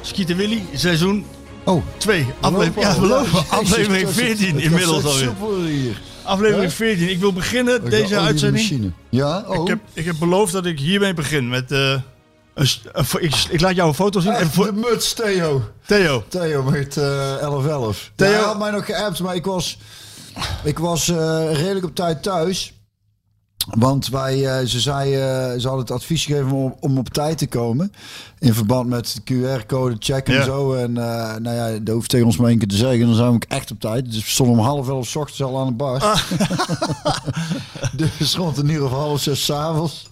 Schieten Willy, seizoen Oh, 2. Aflevering, ja, we lopen. Aflevering 14 inmiddels alweer. Aflevering 14. Ik wil beginnen deze uitzending. Ja, oh. Ik heb, ik heb beloofd dat ik hiermee begin met... fo- ik, ik laat jou een foto zien. En Echt, voor, de muts, Theo. Theo. Theo met eh 11-11. Theo- had mij nog geappt, maar ik was, ik was eh, redelijk op tijd thuis. Want wij, eh, ze, zei, eh, ze hadden het advies gegeven om, om op tijd te komen. In verband met de QR-code checken Ja. en zo. En eh, nou ja, dat hoeft tegen ons maar één keer te zeggen. Dan zijn we ook echt op tijd. Dus we stonden om half elf ochtends al aan de bar. Ah. dus rond een uur of half zes 's avonds.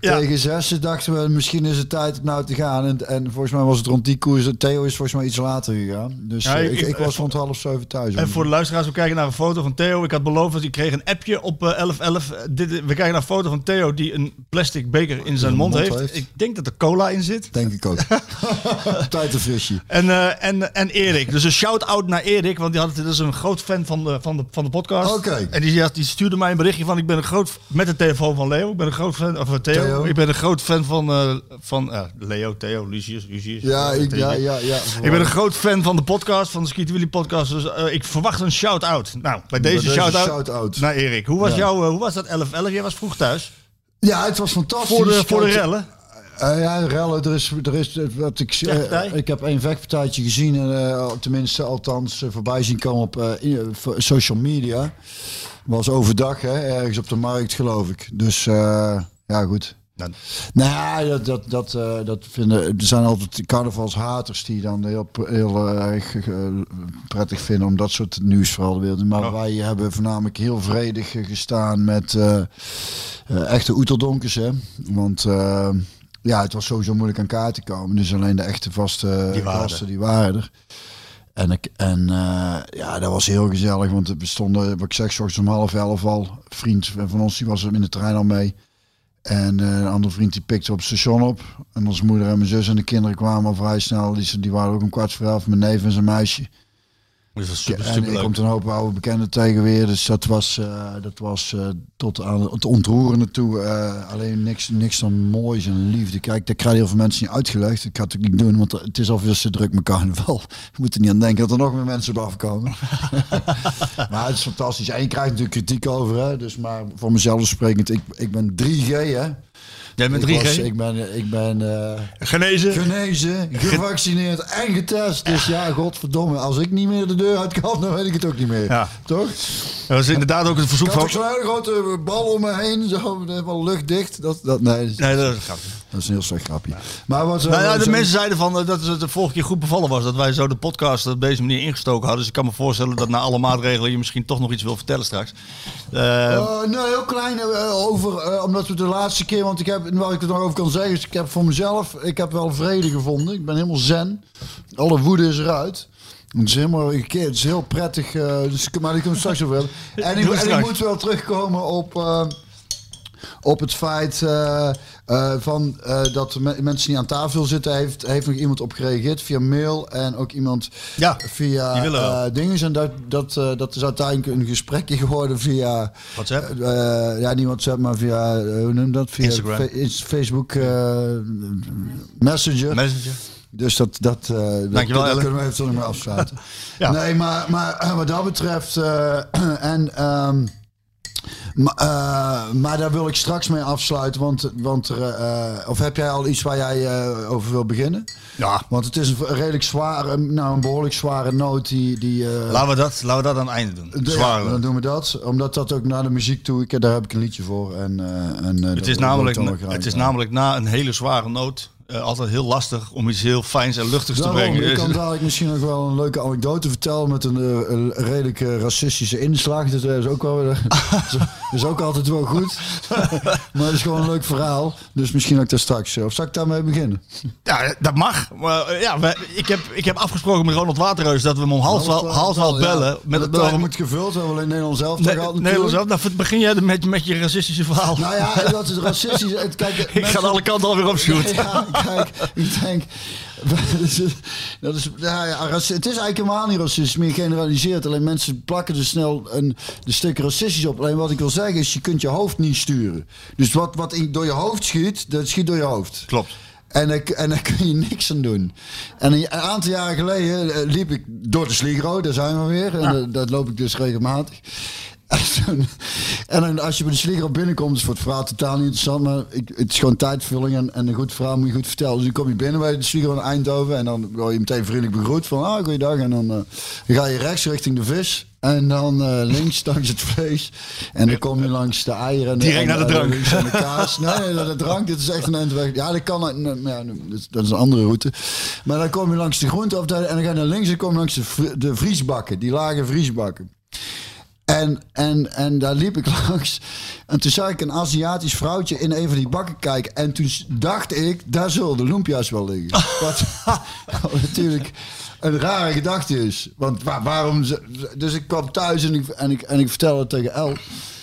Ja. Tegen zes dachten we, misschien is het tijd om nou te gaan. En, en volgens mij was het rond die koers. Theo is volgens mij iets later gegaan. Dus Ja, eh, ik- ik, was rond half zeven thuis. En voor de luisteraars, we kijken naar een foto van Theo. Ik had beloofd dat ik kreeg een appje op eh, 1111. Eh, dit, we kijken naar een foto van Theo die een plastic beker in zijn mond, mond heeft. heeft. Ik denk dat er cola in zit. Denk ik ook. tijd een frisje. En, eh, en, en Erik. Dus een shout-out naar Erik, want die had, dat is een groot fan van de, van de, van de podcast. Oké. En die, die stuurde mij een berichtje van, ik ben een groot, met de telefoon van Leo. Ik ben een groot fan, of eh, Theo. Ik ben een groot fan van, eh, van eh, Leo, Theo, Lucius, Lucius. Ja, eh, ik, ja, ja, ja. Ik ben een groot fan van de podcast, van de Skeet Willy podcast. Dus ik verwacht een shout-out. Nou, bij deze, deze shout-out shout-out. naar Erik. Hoe was, jouw, hoe was dat 11-11? Jij was vroeg thuis. Ja, het was fantastisch. Voor de, voor de rellen. ja, rellen. Er is, er is wat ik, ik heb één vechtpartijtje gezien. En, tenminste, althans, voorbij zien komen op social media. Was overdag, hè, ergens op de markt, geloof ik. Dus ja, goed. Nou, Nou ja, dat, dat, dat, eh, dat vinden, er zijn altijd carnavalshaters die dan heel, heel erg eh, prettig vinden om dat soort nieuws vooral de wereld. Maar Oh. wij hebben voornamelijk heel vredig gestaan met eh, echte oeterdonkers. Hè? Want ja, het was sowieso moeilijk aan kaart te komen. Dus alleen de echte vaste Die waren gasten er. die waren er. En, ik, en ja, dat was heel gezellig, want we stonden, wat ik zeg, 's ochtends om half elf al. Een vriend van ons die was er in de trein al mee. En eh, een andere vriend die pikte op het station op. En onze moeder en mijn zus en de kinderen kwamen al vrij snel. Die, die waren ook om kwart voor mijn neef en zijn meisje. Dus super, en leuk. komt een hoop oude bekenden tegen weer. Dus dat was, eh, dat was eh, tot aan het ontroerende toe. eh, alleen niks, niks dan moois en liefde. Kijk, dat krijgen heel veel mensen niet uitgelegd. Ik ga het ook niet doen, want het is alvast te druk met carnaval. We moeten niet aan denken dat er nog meer mensen op afkomen. maar het is fantastisch. En je krijgt natuurlijk kritiek over. Hè? Dus maar voor mezelf sprekend, ik, ik ben 3G hè. Jij bent Ik 3G? was- ik ben, ik ben eh, Genezen? genezen, gevaccineerd en getest. Dus ja, godverdomme. Als ik niet meer de deur uit kan, dan weet ik het ook niet meer. Ja. Toch? Dat was inderdaad ook een verzoek Ik had van... ook zo'n hele grote bal om me heen. Zo, wel luchtdicht. Dat, dat, nee, dat is, Nee, dat een grapje. Dat is een heel slecht grapje. Maar wat... Nou ja, wat- de mensen zeiden van, eh, dat het de vorige keer goed bevallen was. Dat wij zo de podcast op deze manier ingestoken hadden. Dus ik kan me voorstellen dat na alle maatregelen je misschien toch nog iets wil vertellen straks. Eh, Eh, nee, heel klein eh, over, eh, omdat we de laatste keer, want ik heb, waar ik er nog over kan zeggen, is ik heb voor mezelf, ik heb wel vrede gevonden. Ik ben helemaal zen. Alle woede is eruit. Het is helemaal het is heel prettig, eh, dus, maar kunnen we straks over hebben. En ik, en ik moet wel terugkomen op, eh, op het feit eh, eh, van, eh, dat me- mensen niet aan tafel zitten. Heeft, heeft nog iemand op gereageerd via mail en ook iemand Ja, via dingen. En dat, dat, dat is uiteindelijk een gesprekje geworden via... WhatsApp? Ja, niet WhatsApp, maar via, hoe noem je dat? Via Instagram. Facebook Messenger. Messenger. dus dat, dat, dat, Dankjewel, dat Ellen. kunnen we even nog maar afsluiten. Ja. Nee, maar, maar wat dat betreft... en... ehm, maar, eh, maar daar wil ik straks mee afsluiten, want, want er, eh, of heb jij al iets waar jij eh, over wil beginnen? Ja, Want het is een redelijk zware, nou een behoorlijk zware noot die... die laten we, dat, laten we dat aan het einde doen. de- ja, dan doen we dat. Omdat dat ook naar de muziek toe. Ik, daar heb ik een liedje voor. En, het, is namelijk, het is namelijk na een hele zware noot altijd heel lastig om iets heel fijns en luchtigs te brengen. ik kan dadelijk misschien nog wel een leuke anekdote vertellen met een, een redelijk racistische inslag. Dat is ook wel weer, is ook altijd wel goed. maar het is gewoon een leuk verhaal. Dus misschien ook daar straks. eh, Of zal ik daarmee beginnen? Ja, dat mag. Maar eh, ja, we- ik, heb, ik heb afgesproken met Ronald Waterreus dat we hem om half Ja, bellen. Met de het moet gevuld hebben. Alleen Nederland zelf Nederlands natuurlijk. zelf. Nou, begin jij met, met je racistische verhaal. Nou ja, dat is racistisch. Kijk, ik ga mensen- aan alle kanten alweer op shoot. Ja, kijk, ik denk. Dat is, dat is, ja, ja, het is eigenlijk helemaal niet racistisch, meer generaliseerd. Alleen mensen plakken er snel een de stuk racistisch op. Alleen wat ik wil zeggen is, je kunt je hoofd niet sturen. Dus wat, wat in, door je hoofd schiet, dat schiet door je hoofd. Klopt. En daar, en daar kun je niks aan doen. En een, een aantal jaren geleden eh, liep ik door de Sligro, daar zijn we weer. En dat, dat loop ik dus regelmatig. En, als je bij de Sligro binnenkomt, is voor het verhaal totaal niet interessant. Maar ik, het is gewoon tijdvulling en, en een goed verhaal moet je goed vertellen. Dus dan kom je binnen bij de Sligro in Eindhoven. En dan word je meteen vriendelijk begroet van, ah, goeiedag. En dan, eh, dan ga je rechts richting de vis. En dan eh, links langs het vlees. En dan kom je langs de eieren. En Direct naar de drank. En de kaas. Nee, nee, naar de drank. Dit is echt een eindweg. Ja, dat kan. maar Ja, dat is- dat is een andere route. Maar dan kom je langs de groenteafdeling. En dan ga je naar links en kom je langs de, de vriesbakken. Die lage vriesbakken. En, en, en daar liep ik langs. En toen zag ik een Aziatisch vrouwtje in een van die bakken kijken. En toen dacht ik, daar zullen de loempia's wel liggen. Wat natuurlijk een rare gedachte is. Want waar- waarom... ze- Dus ik kwam thuis en ik, en ik, en ik vertelde het tegen El.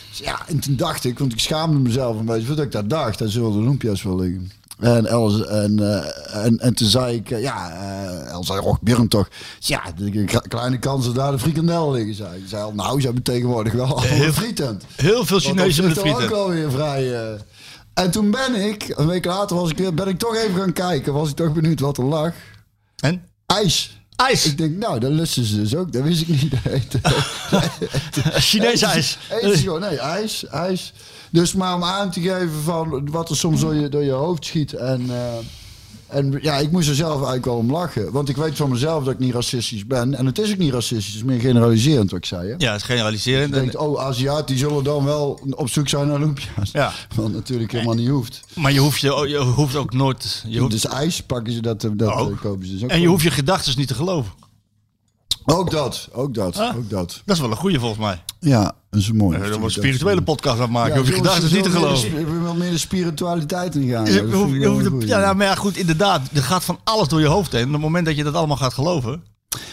Dus Ja, en toen dacht ik, want ik schaamde mezelf een beetje. Wat ik daar dacht, daar zullen de loempia's wel liggen. En, Els, en, eh, en, en toen zei ik, eh, ja, eh El zei, och, Björn toch. Ja, de kleine kans dat daar de frikandel liggen, zei ik. Zei, nou, ze hebben tegenwoordig wel frietent. Heel veel Chinezen met de op zich frieten. toch ook alweer vrij... eh. En toen ben ik, een week later was ik weer, ben ik toch even gaan kijken. Was ik toch benieuwd wat er lag. En? IJs. IJs. Ik denk, nou, dat lusten ze dus ook. Dat wist ik niet. Chinees ijs. Gewoon, nee, ijs, ijs. Dus maar om aan te geven van wat er soms door je, door je hoofd schiet. En, eh, en ja, ik moest er zelf eigenlijk wel om lachen. Want ik weet van mezelf dat ik niet racistisch ben. En het is ook niet racistisch, het is meer generaliserend wat ik zei. Hè? Ja, het is generaliserend. Je denkt, oh, Aziaten die zullen dan wel op zoek zijn naar loempia's. Ja. Wat natuurlijk helemaal niet hoeft. Maar je hoeft, je, je hoeft ook nooit... Je hoeft, Dus ijs pakken ze dat, dat Ook. eh, kopen ze dus ook. en je wel. hoeft je gedachten niet te geloven. Ook dat, ook dat, Ah. ook dat. Dat is wel een goede volgens mij. Ja, dat is mooi. We hebben een spirituele podcast aan het maken. je gedachten niet te geloven. meer de- We willen meer de spiritualiteit in gaan. Je Ja, dat ik je ja, nou, maar ja, goed, inderdaad. Er gaat van alles door je hoofd heen. En op het moment dat je dat allemaal gaat geloven...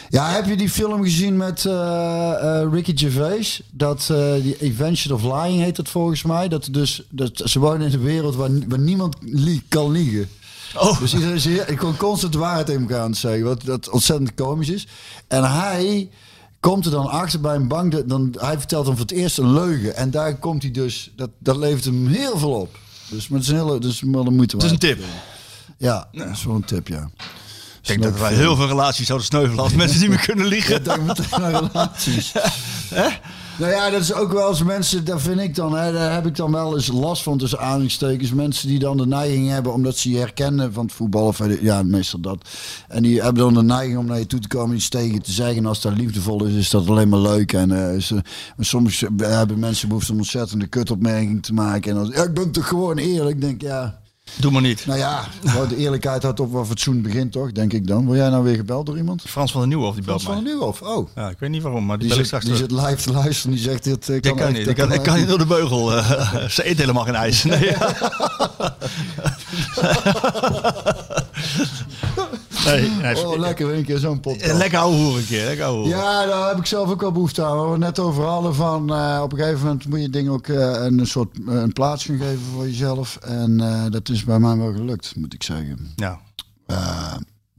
Ja, heb je die film gezien met eh, eh, Ricky Gervais? Dat eh, die Invention of Lying heet het volgens mij. Dat, dus, dat ze wonen in een wereld waar, waar niemand lie- kan liegen. Oh, Dus iedereen is hier, ik kon constant de waarheid tegen elkaar aan het zeggen. Wat dat ontzettend komisch is. En hij komt er dan achter bij een bank. Dan, hij vertelt dan voor het eerst een leugen. En daar komt hij dus. Dat, dat levert hem heel veel op. Dus is een hele. Dus wel moeite het is een tip. Ja, dat is wel een tip, ja. Ik denk dat wij heel veel relaties zouden sneuvelen als mensen niet meer kunnen liegen. Ik denk meteen aan relaties. Nou ja, dat is ook wel eens mensen, daar vind ik dan, hè, daar heb ik dan wel eens last van tussen aanhalingstekens. Mensen die dan de neiging hebben, omdat ze je herkennen van het voetbal, ik- ja, meestal dat. En die hebben dan de neiging om naar je toe te komen, iets tegen te zeggen. En als dat liefdevol is, is dat alleen maar leuk. En eh, maar soms hebben mensen behoefte om ontzettende kutopmerking te maken. En dan, ja, ik ben toch gewoon eerlijk. Denk, ja, Doe maar niet. nou ja, de eerlijkheid had op wat fatsoen begint, toch? Denk ik dan. Word jij nou weer gebeld door iemand? Frans van der Nieuwhof, die belt Frans van der Nieuwhof, oh. Ja, ik weet niet waarom, maar die, Die bel ik zit, straks die zit live te luisteren. Die zegt dit. eh, kan echt- niet. Ik kan, ik echt kan niet door de beugel. eh, ze eet helemaal geen ijs. Nee. nee, nee. Oh, lekker weer een keer zo'n podcast. Lekker ouwe hoer een keer. Lekker ouwe. Ja, daar heb ik zelf ook wel behoefte aan. We het net over hadden van eh, op een gegeven moment moet je dingen ook eh, een soort eh, een plaats gaan geven voor jezelf. En eh, dat is bij mij wel gelukt, moet ik zeggen. Ja.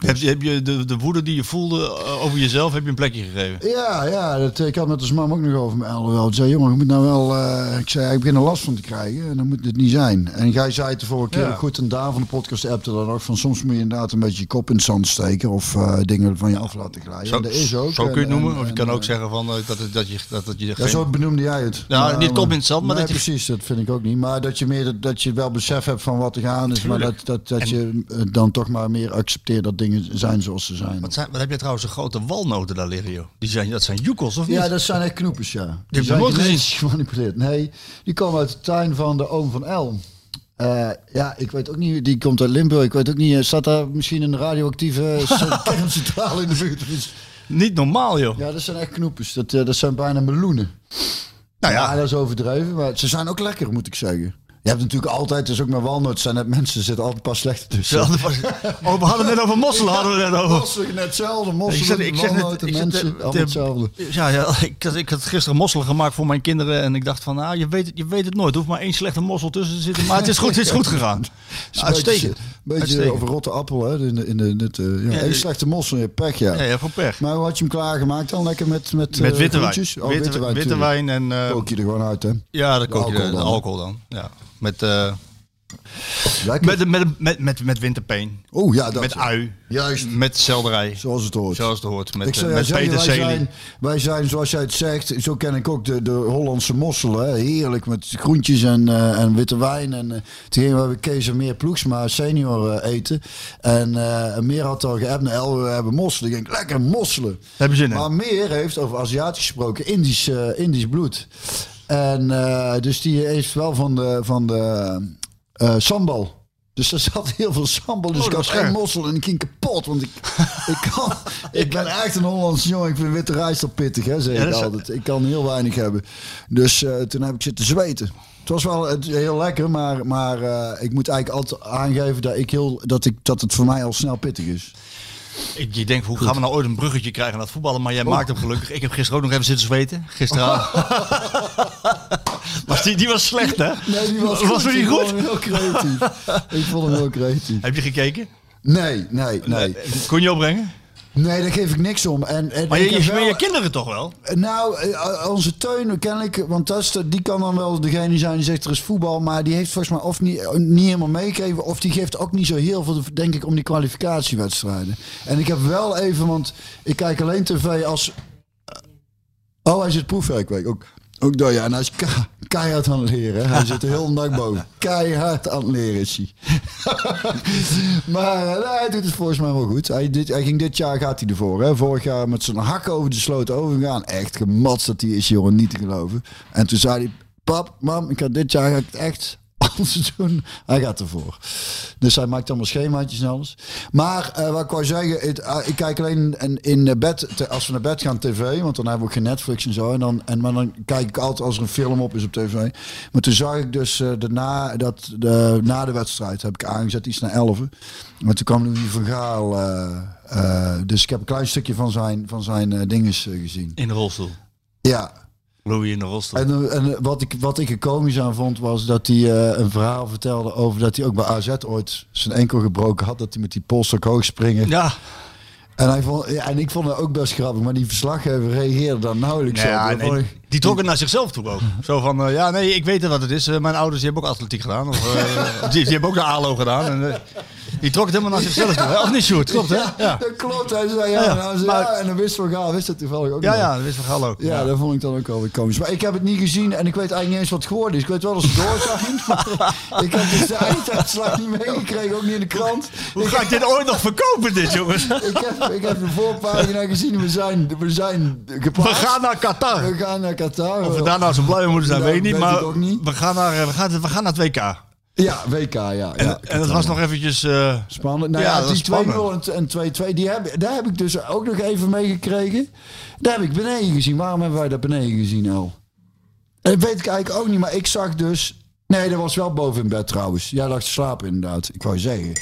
Eh, Heb je, heb je de, de woede die je voelde eh, over jezelf, heb je een plekje gegeven? ja, ja dat, ik had met de mam ook nog over mijn wel. Ik zei, jongen, je moet nou wel... eh, ik zei, ik begin er last van te krijgen en dan moet het niet zijn. En jij zei het de vorige keer Ja. ook goed en daar van de podcast appte dan ook van soms moet je inderdaad een beetje je kop in het zand steken of eh, dingen van je af laten glijden. Zo, dat is ook. zo kun je het En- noemen. en- of je kan en, ook eh, zeggen van, eh, dat, dat, je, dat, dat je Ja, geen... zo benoemde jij het. Nou, niet kop in het zand, maar nee, dat je- precies, dat vind ik ook niet. Maar dat je meer dat, dat je wel besef hebt van wat er gaan is, maar dat, dat, dat je eh, dan toch maar meer accepteert dat dingen zijn zoals ze zijn. Wat, zijn, wat heb je trouwens een grote walnoten daar liggen, joh? Die zijn, dat zijn joekels, of niet? Ja, dat zijn echt knoepers, ja. Die, je zijn nooit genetisch gemanipuleerd. Nee, die komen uit de tuin van de oom van Elm. Eh, ja, ik weet ook niet, die komt uit Limburg. Ik weet ook niet, eh, staat daar misschien een radioactieve soort kerncentrale in de buurt? Niet normaal, joh. Ja, dat zijn echt knoepers. Dat, eh, dat zijn bijna meloenen. Nou ja. ja, dat is overdreven. Maar ze zijn ook lekker, moet ik zeggen. Je hebt natuurlijk altijd, het is ook met walnoten, zijn net mensen, zitten altijd een paar slechte tussen. Pas- Oh, we hadden het net over mosselen, hadden we het net over. Mosselen, hetzelfde. Ik Mosselen, zeg- ik zeg net- walnoten, ik zeg mensen, de- de- hetzelfde. Ja, ja ik, had, ik had gisteren mosselen gemaakt voor mijn kinderen. En ik dacht van, nou, je weet, het- je weet het nooit. Er hoeft maar één slechte mossel tussen te zitten. Maar het is goed, het is goed gegaan. Uitstekend. Een beetje over rotte appel, hè? In de, in de, net, eh, ja, Ja, één slechte mossel, je pech, ja. Ja, ja, voor pech. Maar hoe had je hem klaargemaakt dan? Lekker met met, Met eh, witte wijn. Oh, witte, witte wijn. witte tuurlijk. wijn en... eh, Kook je er gewoon uit, hè? ja, dan kook je de, alcohol de dan. alcohol dan. Ja. Met, Lekker. met, met, met, met, met winterpeen. Oeh, ja, dat. Met ui. Juist. Met selderij. Zoals het hoort. Zoals het hoort. Met, eh, zou met zeggen, wij zijn, wij zijn, zoals jij het zegt, zo ken ik ook de, de Hollandse mosselen. Heerlijk met groentjes en, eh, en witte wijn. En uh, toen gingen we Kees en Meer Ploegsma senior eten. En Meer had al geappt, nou, El, we hebben mosselen. Ik denk, lekker mosselen. Heb je zin in? Maar Meer heeft, over Aziatisch gesproken, Indisch, Indisch bloed. En eh, dus die heeft wel van de, van de eh, sambal. Dus er zat heel veel sambal. Dus Oh, ik had scherp. mossel en ik ging kapot. Want ik, ik, kan, ik ben echt een Hollandse jongen. Ik vind witte rijst al pittig, hè, zeg Ja, ik altijd. Ik kan heel weinig hebben. Dus eh, toen heb ik zitten zweten. Het was wel het, heel lekker, maar, maar ik moet eigenlijk altijd aangeven dat, ik heel, dat, ik, dat het voor mij al snel pittig is. Ik, je denkt, hoe gaan we nou ooit een bruggetje krijgen naar het voetballen? Maar jij maakt hem gelukkig. Ik heb gisteren ook nog even zitten zweten. Gisteravond. maar die, die was slecht, hè? Nee, die was, Was goed. die goed? vond heel creatief. ik vond hem heel creatief. Heb je gekeken? Nee, nee, nee. Kon je opbrengen? Nee, daar geef ik niks om. En, en Maar je, je, wel- je kinderen toch wel? Nou, eh, onze Teun kennelijk, want dat is die kan dan wel degene zijn die zegt er is voetbal, maar die heeft volgens mij of niet, niet helemaal meegegeven, of die geeft ook niet zo heel veel, denk ik, om die kwalificatiewedstrijden. En ik heb wel even, want ik kijk alleen tv als... Oh, hij zit proefwerkweek ook. Ook dat, ja. En hij is ke- keihard aan het leren. Hij zit er heel dag boven. Keihard aan het leren is hij. maar eh, nee, hij doet het volgens mij wel goed. Hij, dit, hij ging dit jaar, gaat hij ervoor. Hè. Vorig jaar met zijn hak over de sloot overgegaan. Echt gematst dat hij is, jongen. Niet te geloven. En toen zei hij, pap, mam, ik ga dit jaar ga ik het echt doen. Hij gaat ervoor. Dus hij maakt allemaal schemaatjes en alles. Maar eh, wat ik wou zeggen, het, eh, ik kijk alleen in, in bed, te- als we naar bed gaan tv, want dan hebben we ook geen Netflix en zo. En dan, en, maar dan kijk ik altijd als er een film op is op tv. Maar toen zag ik dus eh, de na, dat, de, na de wedstrijd, heb ik aangezet iets naar 11. Maar toen kwam Louis van Gaal. dus ik heb een klein stukje van zijn, van zijn dinges gezien. In de rolstoel. Ja, Louis in de rolstoel. en, eh, en wat, ik, wat ik er komisch aan vond, was dat hij eh, een verhaal vertelde over dat hij ook bij AZ ooit zijn enkel gebroken had. Dat hij met die polstok hoog springen. ja, En, hij vond, ja, en ik vond het ook best grappig, maar die verslaggever reageerde daar nauwelijks Nou op. ja, Dat nee, ik- die trok het naar zichzelf toe ook. Zo van, eh, ja, nee, ik weet wat het is. Eh, mijn ouders die hebben ook atletiek gedaan. Of, eh, die, die hebben ook de ALO gedaan. En, die trok het helemaal naar zichzelf toe. hè? Of niet, Sjoerd? Klopt, hè? Ja, Dat klopt, hij zei ja. Hij zei, maar- ja, en dan wist Van Gaal, wist dat toevallig ook ja, nog. ja dat wist van Gaal ook. Ja, dat vond ik dan ook wel weer komisch. Maar ik heb het niet gezien en ik weet eigenlijk niet eens wat het geworden is. Ik weet wel dat ze door zijn. maar ik heb dus de einduitslag niet meegekregen, ook niet in de krant. Hoe ga ik dit ooit nog verkopen, dit, jongens? Ik heb, ik heb de voorpagina gezien. We zijn, we zijn We geplaatst. gaan naar Qatar. We gaan naar Qatar. Of we daar nou zo blij mee moeten zijn, Dat weet ik niet. Maar. We, gaan naar, eh, we, gaan, we gaan naar het WK. Ja, WK, ja. En, ja en dat was nog eventjes... eh, Spannend. Nou Ja, die 2-0 en 2-2, die heb, daar heb ik dus ook nog even meegekregen. Daar heb ik beneden gezien. Waarom hebben wij dat beneden gezien, El? Dat weet ik eigenlijk ook niet, maar ik zag dus... Nee, dat was wel boven in bed trouwens. Jij lag te slapen inderdaad, ik wou zeggen.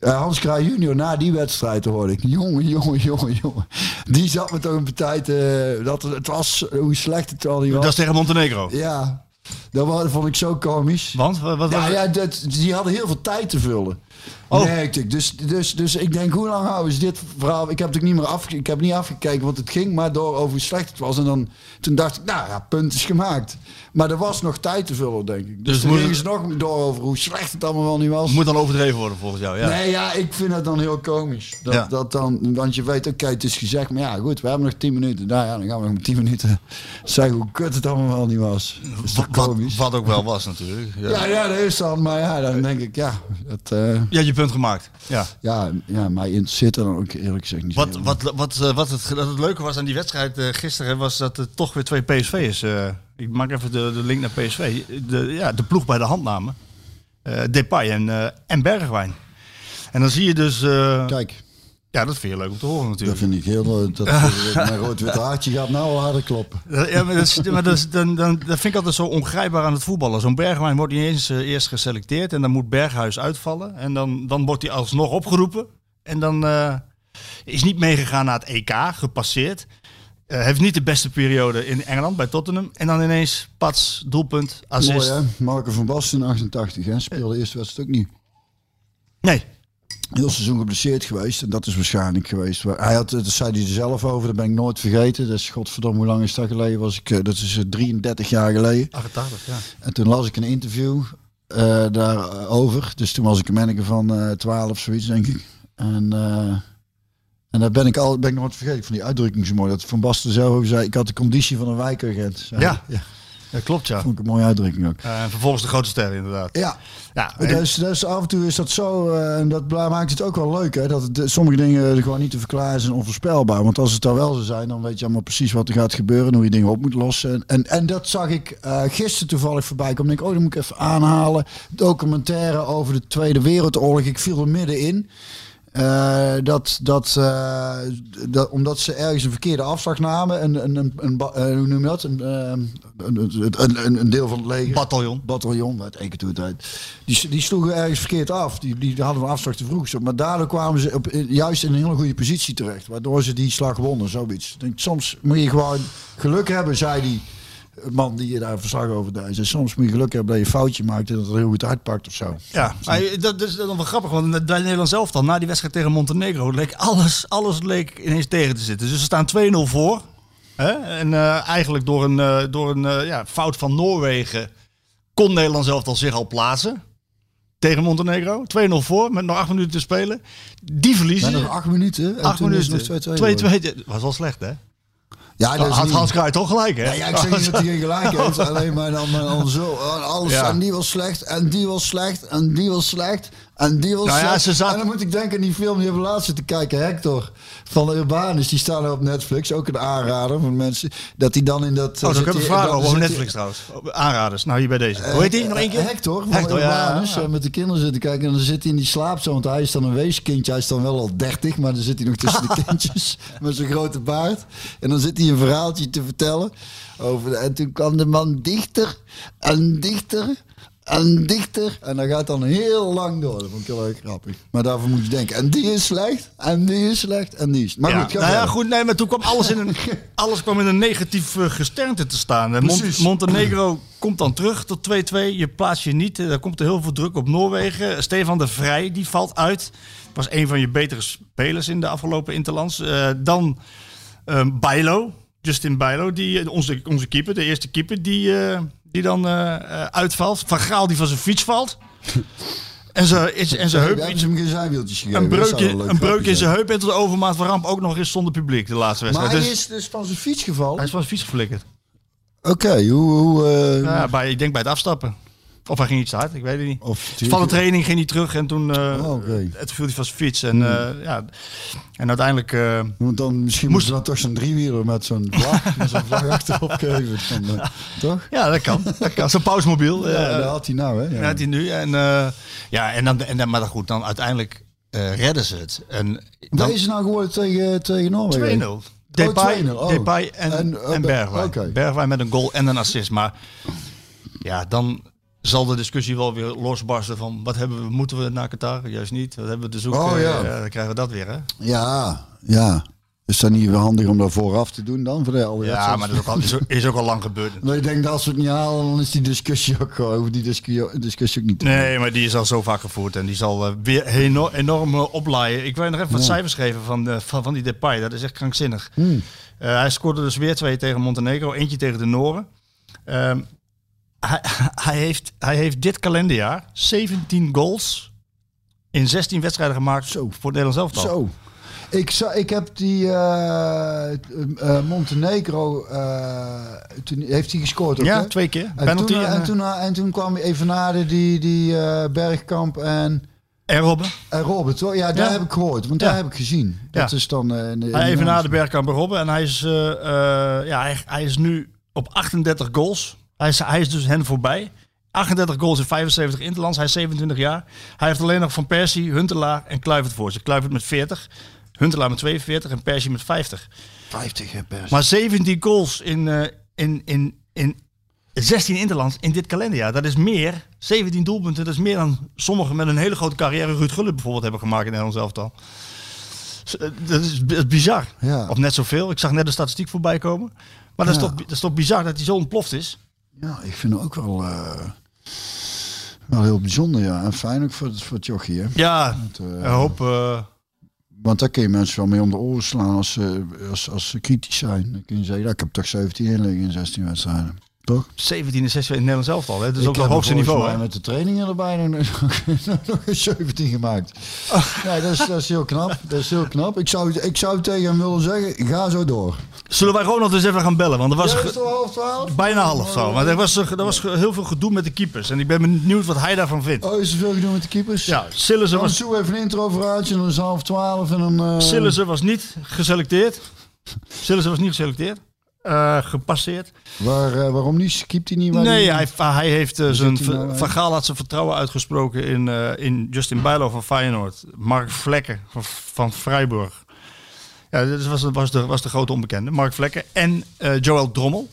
Eh, Hans Kraai junior, na die wedstrijd hoorde ik... Jongen, jongen, jongen, jongen. Die zat me toch een partij te... Dat het was, hoe slecht het al niet was. dat is tegen Montenegro. Ja, dat vond ik zo komisch. Want? Wat, was Ja, ja dat, die hadden heel veel tijd te vullen. Oh. Merkte ik. Dus, dus, dus ik denk, hoe lang houden ze dit verhaal? Ik heb het ook niet meer afge ik heb niet afgekeken, want het ging maar door over hoe slecht het was. En dan, toen dacht ik, nou ja, punt is gemaakt. Maar er was nog tijd te vullen, denk ik. Dus, Dus gingen ze nog door over hoe slecht het allemaal wel niet was. Moet dan overdreven worden, volgens jou. Ja. Nee, ja, ik vind het dan heel komisch. Dat, Ja. dat dan, want je weet, oké, het is gezegd, maar ja, goed, we hebben nog 10 minuten. Nou ja, dan gaan we nog met 10 minuten zeggen hoe kut het allemaal wel niet was. Dat is toch Wat, komisch? wat ook wel was, natuurlijk. Ja, Ja, ja, dat is dan. Maar ja, dan denk ik, ja, dat, eh, Je had je punt gemaakt. Ja. ja, ja, mij interesseert er dan ook eerlijk gezegd niet Wat, wat, wat, eh, wat het, dat het leuke was aan die wedstrijd eh, gisteren was dat er toch weer twee PSV'ers. eh ik maak even de, de link naar PSV. De, ja, de ploeg bij de hand namen. Eh, Depay en, eh, en Bergwijn. En dan zie je dus. eh, Kijk, Ja, dat vind je leuk om te horen Dat natuurlijk. vind ik heel... eh, Dat, mijn rood-wit haartje gaat nou al harder kloppen. Ja, maar dat, is, maar dat, is- dan, dan, dat vind ik altijd zo ongrijpbaar aan het voetballen. Zo'n Bergwijn wordt niet eens eh, eerst geselecteerd en dan moet Berghuis uitvallen. En dan, dan wordt hij alsnog opgeroepen. En dan eh, is niet meegegaan naar het EK, gepasseerd. Heeft niet de beste periode in Engeland bij Tottenham. En dan ineens, pats, doelpunt, assist. Mooi hè? Marco van Basten in 88 hè? Speelde de eerste wedstrijd ook niet. Nee, Heel seizoen geblesseerd geweest. En dat is waarschijnlijk geweest. Hij had, dat zei hij er zelf over. Dat ben ik nooit vergeten. Dat is godverdomme hoe lang is dat geleden? Was ik, eh, dat is eh, 33 jaar geleden. 88, ja. En toen las ik een interview eh, daarover. Dus toen was ik een manneke van eh 12 zoiets, denk ik. En, eh, en daar ben ik al ben ik nooit vergeten. Ik vond die uitdrukking zo mooi. Dat Van Basten zelf over zei. Ik had de conditie van een wijkagent. Ja. ja. Dat klopt, ja. Vond ik een mooie uitdrukking ook. Eh, en vervolgens de grote ster, inderdaad. Ja, Ja, en- dus, dus af en toe is dat zo, eh, en dat maakt het ook wel leuk, hè? Dat het, sommige dingen gewoon niet te verklaren zijn, onvoorspelbaar. Want als het daar wel zo zijn, dan weet je allemaal precies wat er gaat gebeuren en hoe je dingen op moet lossen. En, en, en dat zag ik eh, gisteren toevallig voorbij komen. Ik denk, oh, dan moet ik even aanhalen. Documentaire over de Tweede Wereldoorlog. Ik viel er middenin. Eh, dat, dat, eh, dat, omdat ze ergens een verkeerde afslag namen. En, een een, een, ba- eh, hoe noem je dat? Een, een, een, een, een deel van het leger bataljon. bataljon, uit één keer toe tijd. Die, die sloegen ergens verkeerd af. Die, die hadden een afslag te vroeg. Maar daardoor kwamen ze op, juist in een hele goede positie terecht. Waardoor ze die slag wonnen, zoiets. Ik Denk, soms moet je gewoon geluk hebben, zei die man die je daar verslag over deed. Soms moet je geluk hebben dat je een foutje maakt en dat het heel goed uitpakt of zo. Ja, maar dat, is dan wel grappig, want bij Nederland zelf dan, na die wedstrijd tegen Montenegro, leek alles, alles leek ineens tegen te zitten. Dus ze staan 2-0 voor. Hè? En eh, eigenlijk door een, eh, door een eh, ja, fout van Noorwegen kon Nederland zelf al zich al plaatsen. Tegen Montenegro. 2-0 voor, met nog acht minuten te spelen. Die verliezen. nog acht minuten. En Acht minuten. het nog 2-2 geworden. 2-2. Was wel slecht, hè? Ja, dat is Had niet- Hans toch gelijk, hè? Ja, ja, ik zeg niet dat hij gelijk heeft. Alleen maar dan, maar dan zo. oh, Alles, Ja. En die was slecht. En die was slecht. En die was slecht. En die was Nou ja, ze zat- En dan moet ik denken aan die film die hebben we laatst zitten kijken. Hector van Urbanus. Die staan er op Netflix. Ook een aanrader voor mensen. Dat hij dan in dat... Oh, heb ik hij- vragen dan over Netflix trouwens. Aanraders. Nou, hier bij deze. Hoe heet die? Nog één keer? Eh, Hector van Hector, Urbanus. ja. eh, Met de kinderen zitten kijken. En dan zit hij in die slaapzone. Want hij is dan een weeskindje. Hij is dan wel al 30. Maar dan zit hij nog tussen de kindjes. Met zijn grote baard. En dan zit hij een verhaaltje te vertellen. Over de- en toen kwam de man dichter. En dichter. En dichter. En dat gaat dan heel lang door. Dat vond ik heel erg grappig. Maar daarvoor moet je denken. En die is slecht. En die is slecht. En die is... Maar Ja, goed, nou ja, goed, nee, maar toen kwam alles in een, alles kwam in een negatief eh, gesternte te staan. Mont-. Montenegro komt dan terug tot 2-2. Je plaatst je niet. Er komt er heel veel druk op Noorwegen. Stefan de Vrij, die valt uit. Was een van je betere spelers in de afgelopen Interlands. Eh, dan ehm Bijlo, Justin Bijlo, die, eh, onze, onze keeper, de eerste keeper, die, eh, die dan eh, eh, uitvalt. Van Gaal die van zijn fiets valt. en zijn en heup, hebben ze zijwieltjes gegeven? een wel leuk een breuk in zijn heup en tot de overmaat van ramp ook nog eens zonder publiek de laatste Maar wedstrijd. hij Dus is dus van zijn fiets gevallen? hij is van zijn fiets geflikkerd. Oké, hoe... hoe eh, Ja, bij, ik denk bij het afstappen. Of hij ging iets te hard, ik weet het niet. Of Van de training ging hij terug en toen Oh. Hmm. het viel hij van zijn fiets. En, eh, ja, en uiteindelijk... Want dan misschien moest dan toch zo'n driewieler met zo'n vlag, met zo'n vlag achterop geven. Toch? ja, dat kan. Dat kan. Zo'n pausmobiel. Ja, dat had hij nou, hè? Ja, had hij nu. En, ja, en dan, en dan, maar goed, dan uiteindelijk redden ze het. En dan Deze nou geworden tegen, tegen Noorwegen? 2-0. Depay, 2-0, oh. Depay en, En, en, Bergwijn. Bergwijn met een goal en een assist. Maar ja, dan zal de discussie wel weer losbarsten van wat hebben we, moeten we naar Qatar? Juist niet. Wat hebben we te zoeken? Oh, ja. dan krijgen we dat weer, hè? Ja, ja. Is dat niet weer handig om dat vooraf te doen dan? Voor de Ja, maar dat is ook al, is ook, is ook al lang gebeurd. Maar ik denk dat als we het niet halen, dan is die discussie ook over die discussie, discussie ook niet. Nee, maar die is al zo vaak gevoerd en die zal eh, weer enorm, enorm eh, oplaaien. Ik wil nog even wat cijfers geven van, de, van, van die Depay. Dat is echt krankzinnig. Hmm. Eh, hij scoorde dus weer twee tegen Montenegro, eentje tegen de Noren. Ehm, hij, hij, heeft, hij heeft dit kalenderjaar 17 goals in 16 wedstrijden gemaakt Zo. voor het Nederlands elftal. Zo. Ik, za- ik heb die eh, eh, Montenegro, eh, toen heeft hij gescoord ook, Ja, hè? twee keer. En Penalty toen, en, en, toen, en toen kwam Evenade, die, die Bergkamp en, en Robben. en Robert. hoor. Ja, daar Ja. heb ik gehoord, want Ja. daar heb ik gezien. Dat Ja. is dan... Bergkamp en Robben. En hij is, ja, hij, hij is nu op 38 goals. Hij is, hij is dus hen voorbij. 38 goals in 75 interlands. Hij is 27 jaar. Hij heeft alleen nog Van Persie, Huntelaar en Kluivert voor zich. Kluivert met 40. Huntelaar met 42 en Persie met 50. 50 hè, pers. Maar 17 goals in, eh, in, in, in 16 interlands in dit kalenderjaar. Dat is meer, 17 doelpunten, dat is meer dan sommigen met een hele grote carrière, Ruud Gullit bijvoorbeeld, hebben gemaakt in Nederland elftal. Eh, Dat is, dat is bizar. Ja. Of net zoveel. Ik zag net de statistiek voorbij komen. Maar dat, is toch, dat is toch bizar dat hij zo ontploft is? Ja, ik vind het ook wel, eh, wel heel bijzonder, ja. En fijn ook voor, het- voor het jochie, hè. Ja, Het, eh, ik hoop... eh, Want daar kun je mensen wel mee om de oren slaan als ze, als, als ze kritisch zijn. Dan kun je zeggen, ja, ik heb toch 17 inleggen in 16 wedstrijden. Toch? 17 en 6 in Nederland elftal. Hè? Dat is Ik ook het hoogste niveau. Hè? met de trainingen erbij nog, nog eens 17 gemaakt. Ja, dat is, dat is heel knap. Dat is heel knap. Ik zou, ik zou tegen hem willen zeggen, ga zo door. Zullen wij Ronald eens even gaan bellen? Want er was al half twaalf? bijna half zo. Maar er was, er was heel veel gedoe met de keepers. En ik ben benieuwd wat hij daarvan vindt. Oh, is er veel gedoe met de keepers? Ja, Sillissen Dan was, even een intro vooruitje en dan is half twaalf en dan... Sillissen was niet geselecteerd. Sillissen was niet geselecteerd. Eh, gepasseerd. Waar, eh, waarom niet? Keept hij niet? waar Nee, hij- hij, heeft eh, zijn, hij nou? Van Gaal had zijn vertrouwen uitgesproken in, in Justin Bijlo van Feyenoord. Mark Vlekken van, van Freiburg. Ja, dat was, was, de, was de grote onbekende. Mark Vlekken en Joël Drommel.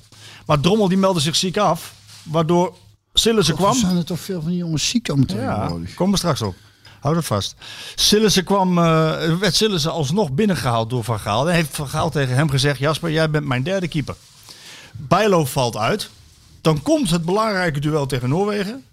Maar Drommel die meldde zich ziek af. Waardoor Sillissen Er kwam. zijn er toch veel van die jongens ziek aan Ja, kom er straks op. Hou dat vast. Sillissen kwam, eh, werd Sillissen alsnog binnengehaald door Van Gaal. En heeft Van Gaal tegen hem gezegd... Jasper, jij bent mijn derde keeper. Bijlo valt uit. Dan komt het belangrijke duel tegen Noorwegen.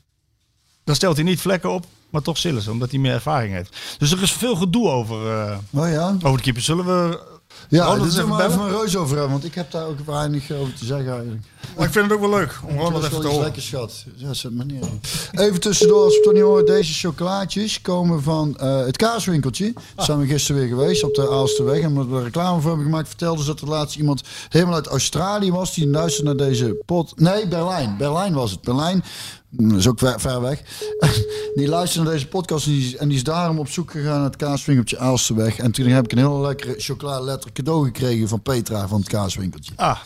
Dan stelt hij niet vlekken op, maar toch Sillissen. Omdat hij meer ervaring heeft. Dus er is veel gedoe over, eh, Oh ja? over de keeper. Zullen we... Ja, dat is even maar even een reus over hebben, want ik heb daar ook weinig over te zeggen eigenlijk. Maar ik vind het ook wel leuk om dat is even te horen. lekker schat. Ja, zet maar neer. Even tussendoor, als we het toch niet horen, deze chocolaatjes komen van eh, het kaaswinkeltje. Daar zijn we gisteren weer geweest op de Aalsterweg. En omdat we er reclame voor hebben gemaakt, vertelde ze dat er laatst iemand helemaal uit Australië was. Die luisterde naar deze pot. Nee, Berlijn. Berlijn was het. Berlijn. Dat is ook ver, ver weg. die luisterde naar deze podcast en die, en die is daarom op zoek gegaan naar het kaaswinkeltje Aalsterweg. En toen heb ik een hele lekkere chocoladeletter cadeau gekregen van Petra van het kaaswinkeltje. Ah,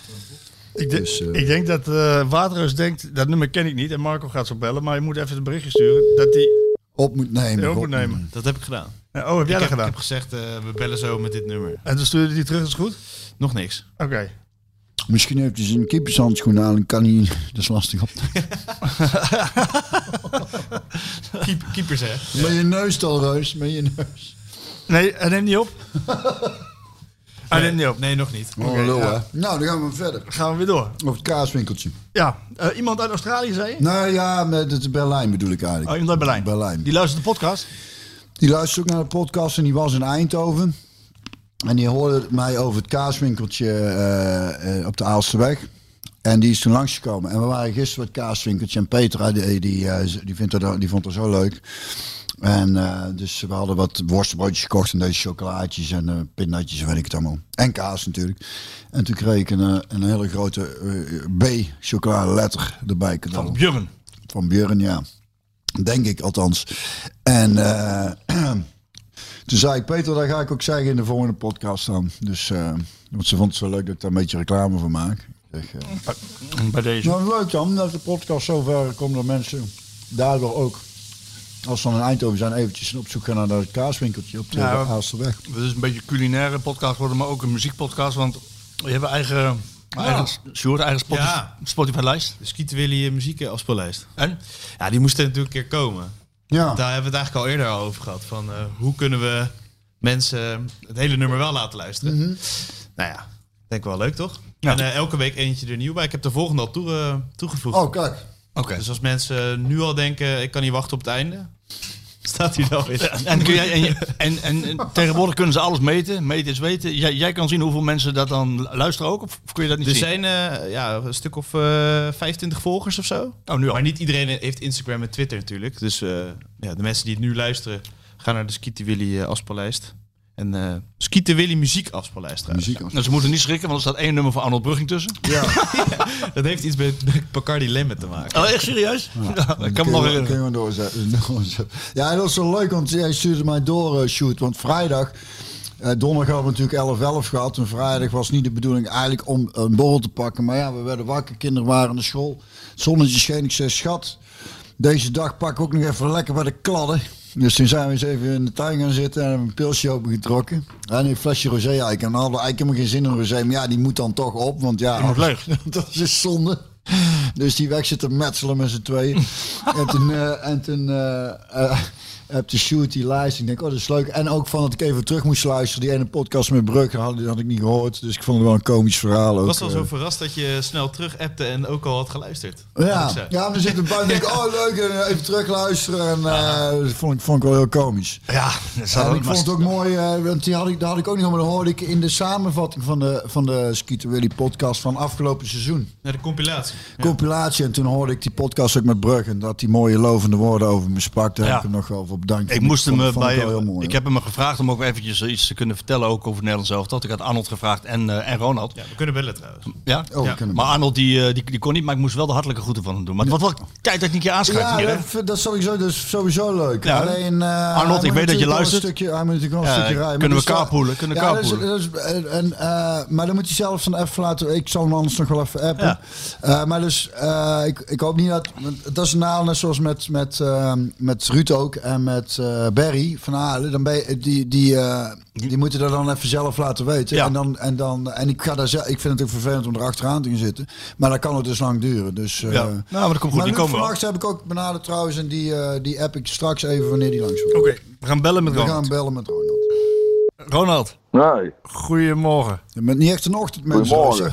ik, de- Dus, eh, ik denk dat eh Waterreus denkt, dat nummer ken ik niet. En Marco gaat zo bellen, maar je moet even een berichtje sturen dat hij Op moet nemen. op moet nemen. Dat heb ik gedaan. Ja, Oh, heb jij ik, dat heb, gedaan? ik heb gezegd, eh, we bellen zo met dit nummer. En toen stuurde hij terug, dat is goed? Nog niks. Oké. Misschien heeft hij zijn keepershandschoen aan en kan hij... Dat is lastig op. Keep, keepers, hè? Met je neus al, Reus. Met je neus. Nee, hij neemt niet op. Hij neemt niet op. Nee, nog niet. Oh, lul, hè. Nou, dan gaan we verder. Gaan we weer door. Over het kaaswinkeltje. Ja, eh, iemand uit Australië zei je? Nou ja, met het Berlijn bedoel ik eigenlijk. Oh, iemand uit Berlijn. Berlijn. Die luistert de podcast. Die luisterde ook naar de podcast en die was in Eindhoven. En die hoorde mij over het kaaswinkeltje eh, eh, op de Aalsterweg. En die is toen langsgekomen. En we waren gisteren bij het kaaswinkeltje. En Petra, die, die, eh, die, vindt dat, die vond het zo leuk. En dus we hadden wat worstbroodjes gekocht en deze chocolaatjes en pindakjes en weet ik het allemaal. En kaas natuurlijk. En toen kreeg ik een, een hele grote eh, B chocoladeletter erbij. Van Björn. Van Björn, ja. Denk ik althans. En toen zei ik, Peter, dat ga ik ook zeggen in de volgende podcast dan. Dus, eh, want ze vond het zo leuk dat ik daar een beetje reclame van maak. Ik Zeg, eh, Bij deze. nou, leuk dan, dat de podcast zover komt dat mensen daardoor ook, als ze dan in Eindhoven zijn, eventjes op zoek gaan naar dat kaaswinkeltje op de Ja, Aalsterweg. Het is een beetje een culinaire podcast geworden, maar ook een muziekpodcast. Want je hebt eigen, eigen, Sjoerd, eigen Spotify, Ja. Spotify-lijst. De Skieten Willy muziek afspeellijst. En? Ja, die moesten natuurlijk een keer komen. Ja, Daar hebben we het eigenlijk al eerder al over gehad. Van eh, hoe kunnen we mensen het hele nummer wel laten luisteren? Nou ja, denk wel leuk toch? Ja. En eh, elke week eentje er nieuw bij. Ik heb de volgende al toe, eh, toegevoegd. oh kijk. Oké. Dus als mensen nu al denken, ik kan niet wachten op het einde, staat hij dan weer. En, kun jij, en, je- en, en, en tegenwoordig kunnen ze alles meten. Meten is weten. Jij, jij kan zien hoeveel mensen dat dan luisteren ook? Of, of kun je dat niet Er zien? zijn eh, ja, een stuk of eh 25 volgers of zo. Oh, nu al. Maar niet iedereen heeft Instagram en Twitter natuurlijk. Dus eh, ja, de mensen die het nu luisteren, gaan naar de Skieten Willy eh, afspeellijst. En eh Skieten Willy muziek afspeellijst trouwens. Muziek. Nou, ze moeten niet schrikken, want er staat één nummer van Arnold Brugging tussen. Dat heeft iets met Bacardi Lemon te maken. Oh, echt serieus? Ja, ik kan me nog Kun je- herinneren. doorzetten. Ja, dat is zo leuk, want jij stuurde mij door, eh, shoot. Want vrijdag, eh, donderdag hadden we natuurlijk 11-11 gehad. En vrijdag was niet de bedoeling eigenlijk om een borrel te pakken. Maar ja, we werden wakker, kinderen waren naar school. Het zonnetje scheen, ik zei, schat, deze dag pak ik ook nog even lekker bij de kladden. Dus toen zijn we eens even in de tuin gaan zitten en hebben een pilsje opengetrokken. En een flesje rosé eigenlijk. En hadden eigenlijk helemaal geen zin in rosé. Maar ja, die moet dan toch op, want ja... moet leeg. dat is zonde. Dus die weg zitten metselen met z'n tweeën. en toen, eh, en toen eh, eh, heb de shoot die lijst. Ik denk, oh, dat is leuk. En ook van dat ik even terug moest luisteren. Die ene podcast met Brugge had, had ik niet gehoord. Dus ik vond het wel een komisch verhaal ook. was wel eh. zo verrast dat je snel terug appte en ook al had geluisterd. Ja, ik ja, we zitten buiten en denk ik, oh leuk, en even terug luisteren. En eh, dat vond, ik, vond ik wel heel komisch. Ja, dat zou En ik vond het ook mooi, eh, want die had ik, daar had ik ook nog, maar dat hoorde ik in de samenvatting van de, van de Skeeter Willy podcast van afgelopen seizoen. Naar de compilatie. Ja. Compilatie, en toen hoorde ik die podcast ook met Brugge en dat die mooie lovende woorden over me sprak. Daar Ja. heb ik hem nog wel bedankt. Ik moest hem eh, bij. mooi, ik heb hem gevraagd om ook eventjes iets te kunnen vertellen ook over het Nederlands zelf. Dat ik had Arnold gevraagd en, eh, en Ronald. Ja, we kunnen bellen trouwens. Ja. Oh, we Ja, kunnen Maar. Arnold die, eh, die, die kon niet, maar ik moest wel de hartelijke groeten van hem doen. Maar wordt wel tijd dat ik een keer aanschrijf Ja, dat, dat is sowieso, dat is sowieso leuk. Ja. Alleen, eh, Arnold, ik weet dat je luistert. Een stukje, hij moet natuurlijk wel een Ja, stukje rijden. kunnen we carpoolen, kunnen ja, en, eh, maar dan moet hij zelf dan even laten. Ik zal hem anders nog wel even appen. Ja. Eh, maar dus, eh, ik, ik hoop niet dat. Dat is een naal net zoals met, met, eh, met Ruud ook en met eh Barry van Halen. Dan ben je, die, die, eh, die moeten dat dan even zelf laten weten. Ja. En, dan, en, dan, en ik, ga daar zelf, ik vind het ook vervelend om er achteraan te gaan zitten. Maar dan kan het dus lang duren. Dus, eh, Ja. Nou, maar dat komt goed. maar Die Luc komen van wel. Acht heb ik ook benaderd trouwens. En die, eh, die app ik straks even wanneer die langs komt. Oké, we gaan bellen met We gaan Ronald. bellen met Ronald. Ronald, Nee. goedemorgen. Je bent niet echt een ochtendmens. Goedemorgen.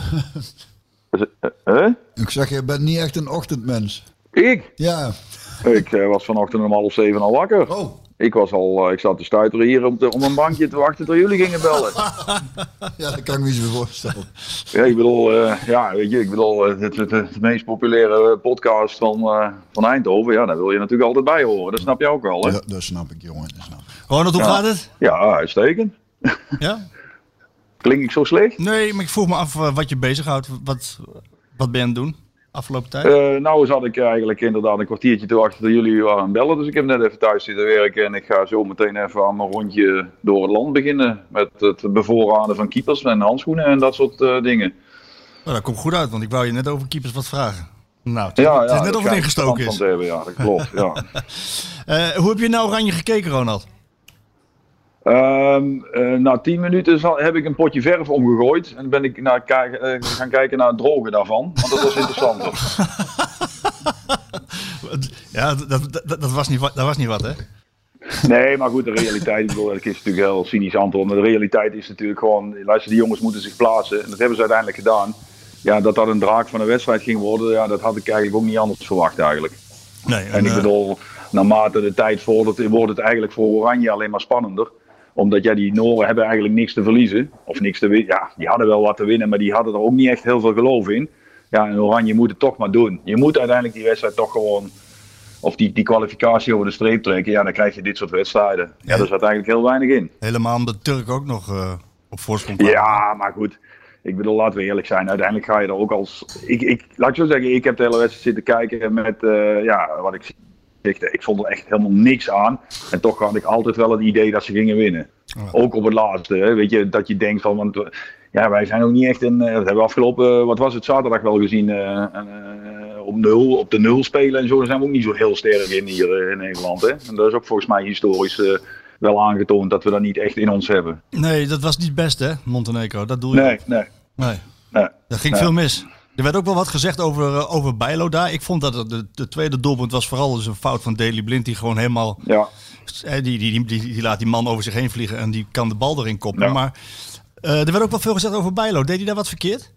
Eh, hè? Ik zeg, je bent niet echt een ochtendmens. Ik? Ja. Ik eh, was vanochtend om half zeven al wakker. Oh. Ik, was al, eh, ik zat te stuiteren hier om, te- om een bankje te wachten tot jullie gingen bellen. Ja, dat kan ik me iets meer voorstellen. ja, ik bedoel, eh, ja, weet je, ik bedoel, het, het, het meest populaire podcast van, eh, van Eindhoven, ja, daar wil je natuurlijk altijd bij horen. Dat snap je ook wel, hè? Ja, Ja, dat snap ik, jongen. Dat snap ik. Ronald, hoe Ja. gaat het? uitstekend. Ja? Klink ik zo slecht? Nee, maar ik vroeg me af wat je bezighoudt. Wat, wat ben je aan het doen afgelopen tijd? Eh, nou zat ik eigenlijk inderdaad een kwartiertje te wachten tot jullie waren aan bellen. Dus ik heb net even thuis zitten werken en ik ga zo meteen even aan mijn rondje door het land beginnen. Met het bevoorraden van keepers en handschoenen en dat soort eh, dingen. Nou, dat komt goed uit, want ik wou je net over keepers wat vragen. Nou, het, is- Ja, het is ja, net of het ingestoken is. hebben, ja, dat klopt. Ja. Eh, hoe heb je nou oranje gekeken, Ronald? Ehm, eh, na tien minuten zal- heb ik een potje verf omgegooid en ben ik naar, eh, gaan kijken naar het drogen daarvan. Want dat was interessanter. Ja, dat, dat, was, niet, wat- dat was niet wat, hè? Nee, maar goed, de realiteit, ik bedoel, dat is natuurlijk heel cynisch antwoord. Maar de realiteit is natuurlijk gewoon, luister, die jongens moeten zich plaatsen. En dat hebben ze uiteindelijk gedaan. Ja, dat dat een draak van een wedstrijd ging worden, ja, dat had ik eigenlijk ook niet anders verwacht eigenlijk. Nee, En ik eh, bedoel, naarmate de tijd vordert, wordt het eigenlijk voor Oranje alleen maar spannender. Omdat ja, die Noren hebben eigenlijk niks te verliezen. Of niks te winnen. Ja, die hadden wel wat te winnen, maar die hadden er ook niet echt heel veel geloof in. Ja, en Oranje moet het toch maar doen. Je moet uiteindelijk die wedstrijd toch gewoon, of die, die kwalificatie over de streep trekken. Ja, dan krijg je dit soort wedstrijden. Ja, Ja. daar zat eigenlijk heel weinig in. helemaal omdat de Turk ook nog eh, op voorsprong kwam. Ja, maar goed. Ik bedoel, laten we eerlijk zijn. Uiteindelijk ga je er ook als. Ik, ik, laat ik zo zeggen, ik heb de hele wedstrijd zitten kijken met. eh, ja, wat ik Ik vond er echt helemaal niks aan. En toch had ik altijd wel het idee dat ze gingen winnen. Ook op het laatste. Hè, weet je, dat je denkt van. Want, ja, wij zijn ook niet echt een. eh, Dat hebben we afgelopen. eh, wat was het zaterdag wel gezien? eh, op nul, op de nul spelen en zo. Daar zijn we ook niet zo heel sterk in hier in Nederland. Hè. En dat is ook volgens mij historisch. wel aangetoond dat we dat niet echt in ons hebben. Nee, dat was niet best, hè, Montenegro. Dat doe je Nee, nee. Nee. nee. Dat ging Nee. veel mis. Er werd ook wel wat gezegd over, eh, over Bijlo daar. Ik vond dat het de, de tweede doelpunt was vooral dus een fout van Daley Blind. Die gewoon helemaal... Ja. eh, Die, die, die, die, die laat die man over zich heen vliegen en die kan de bal erin koppen. Ja. Maar eh, er werd ook wel veel gezegd over Bijlo. Deed hij daar wat verkeerd?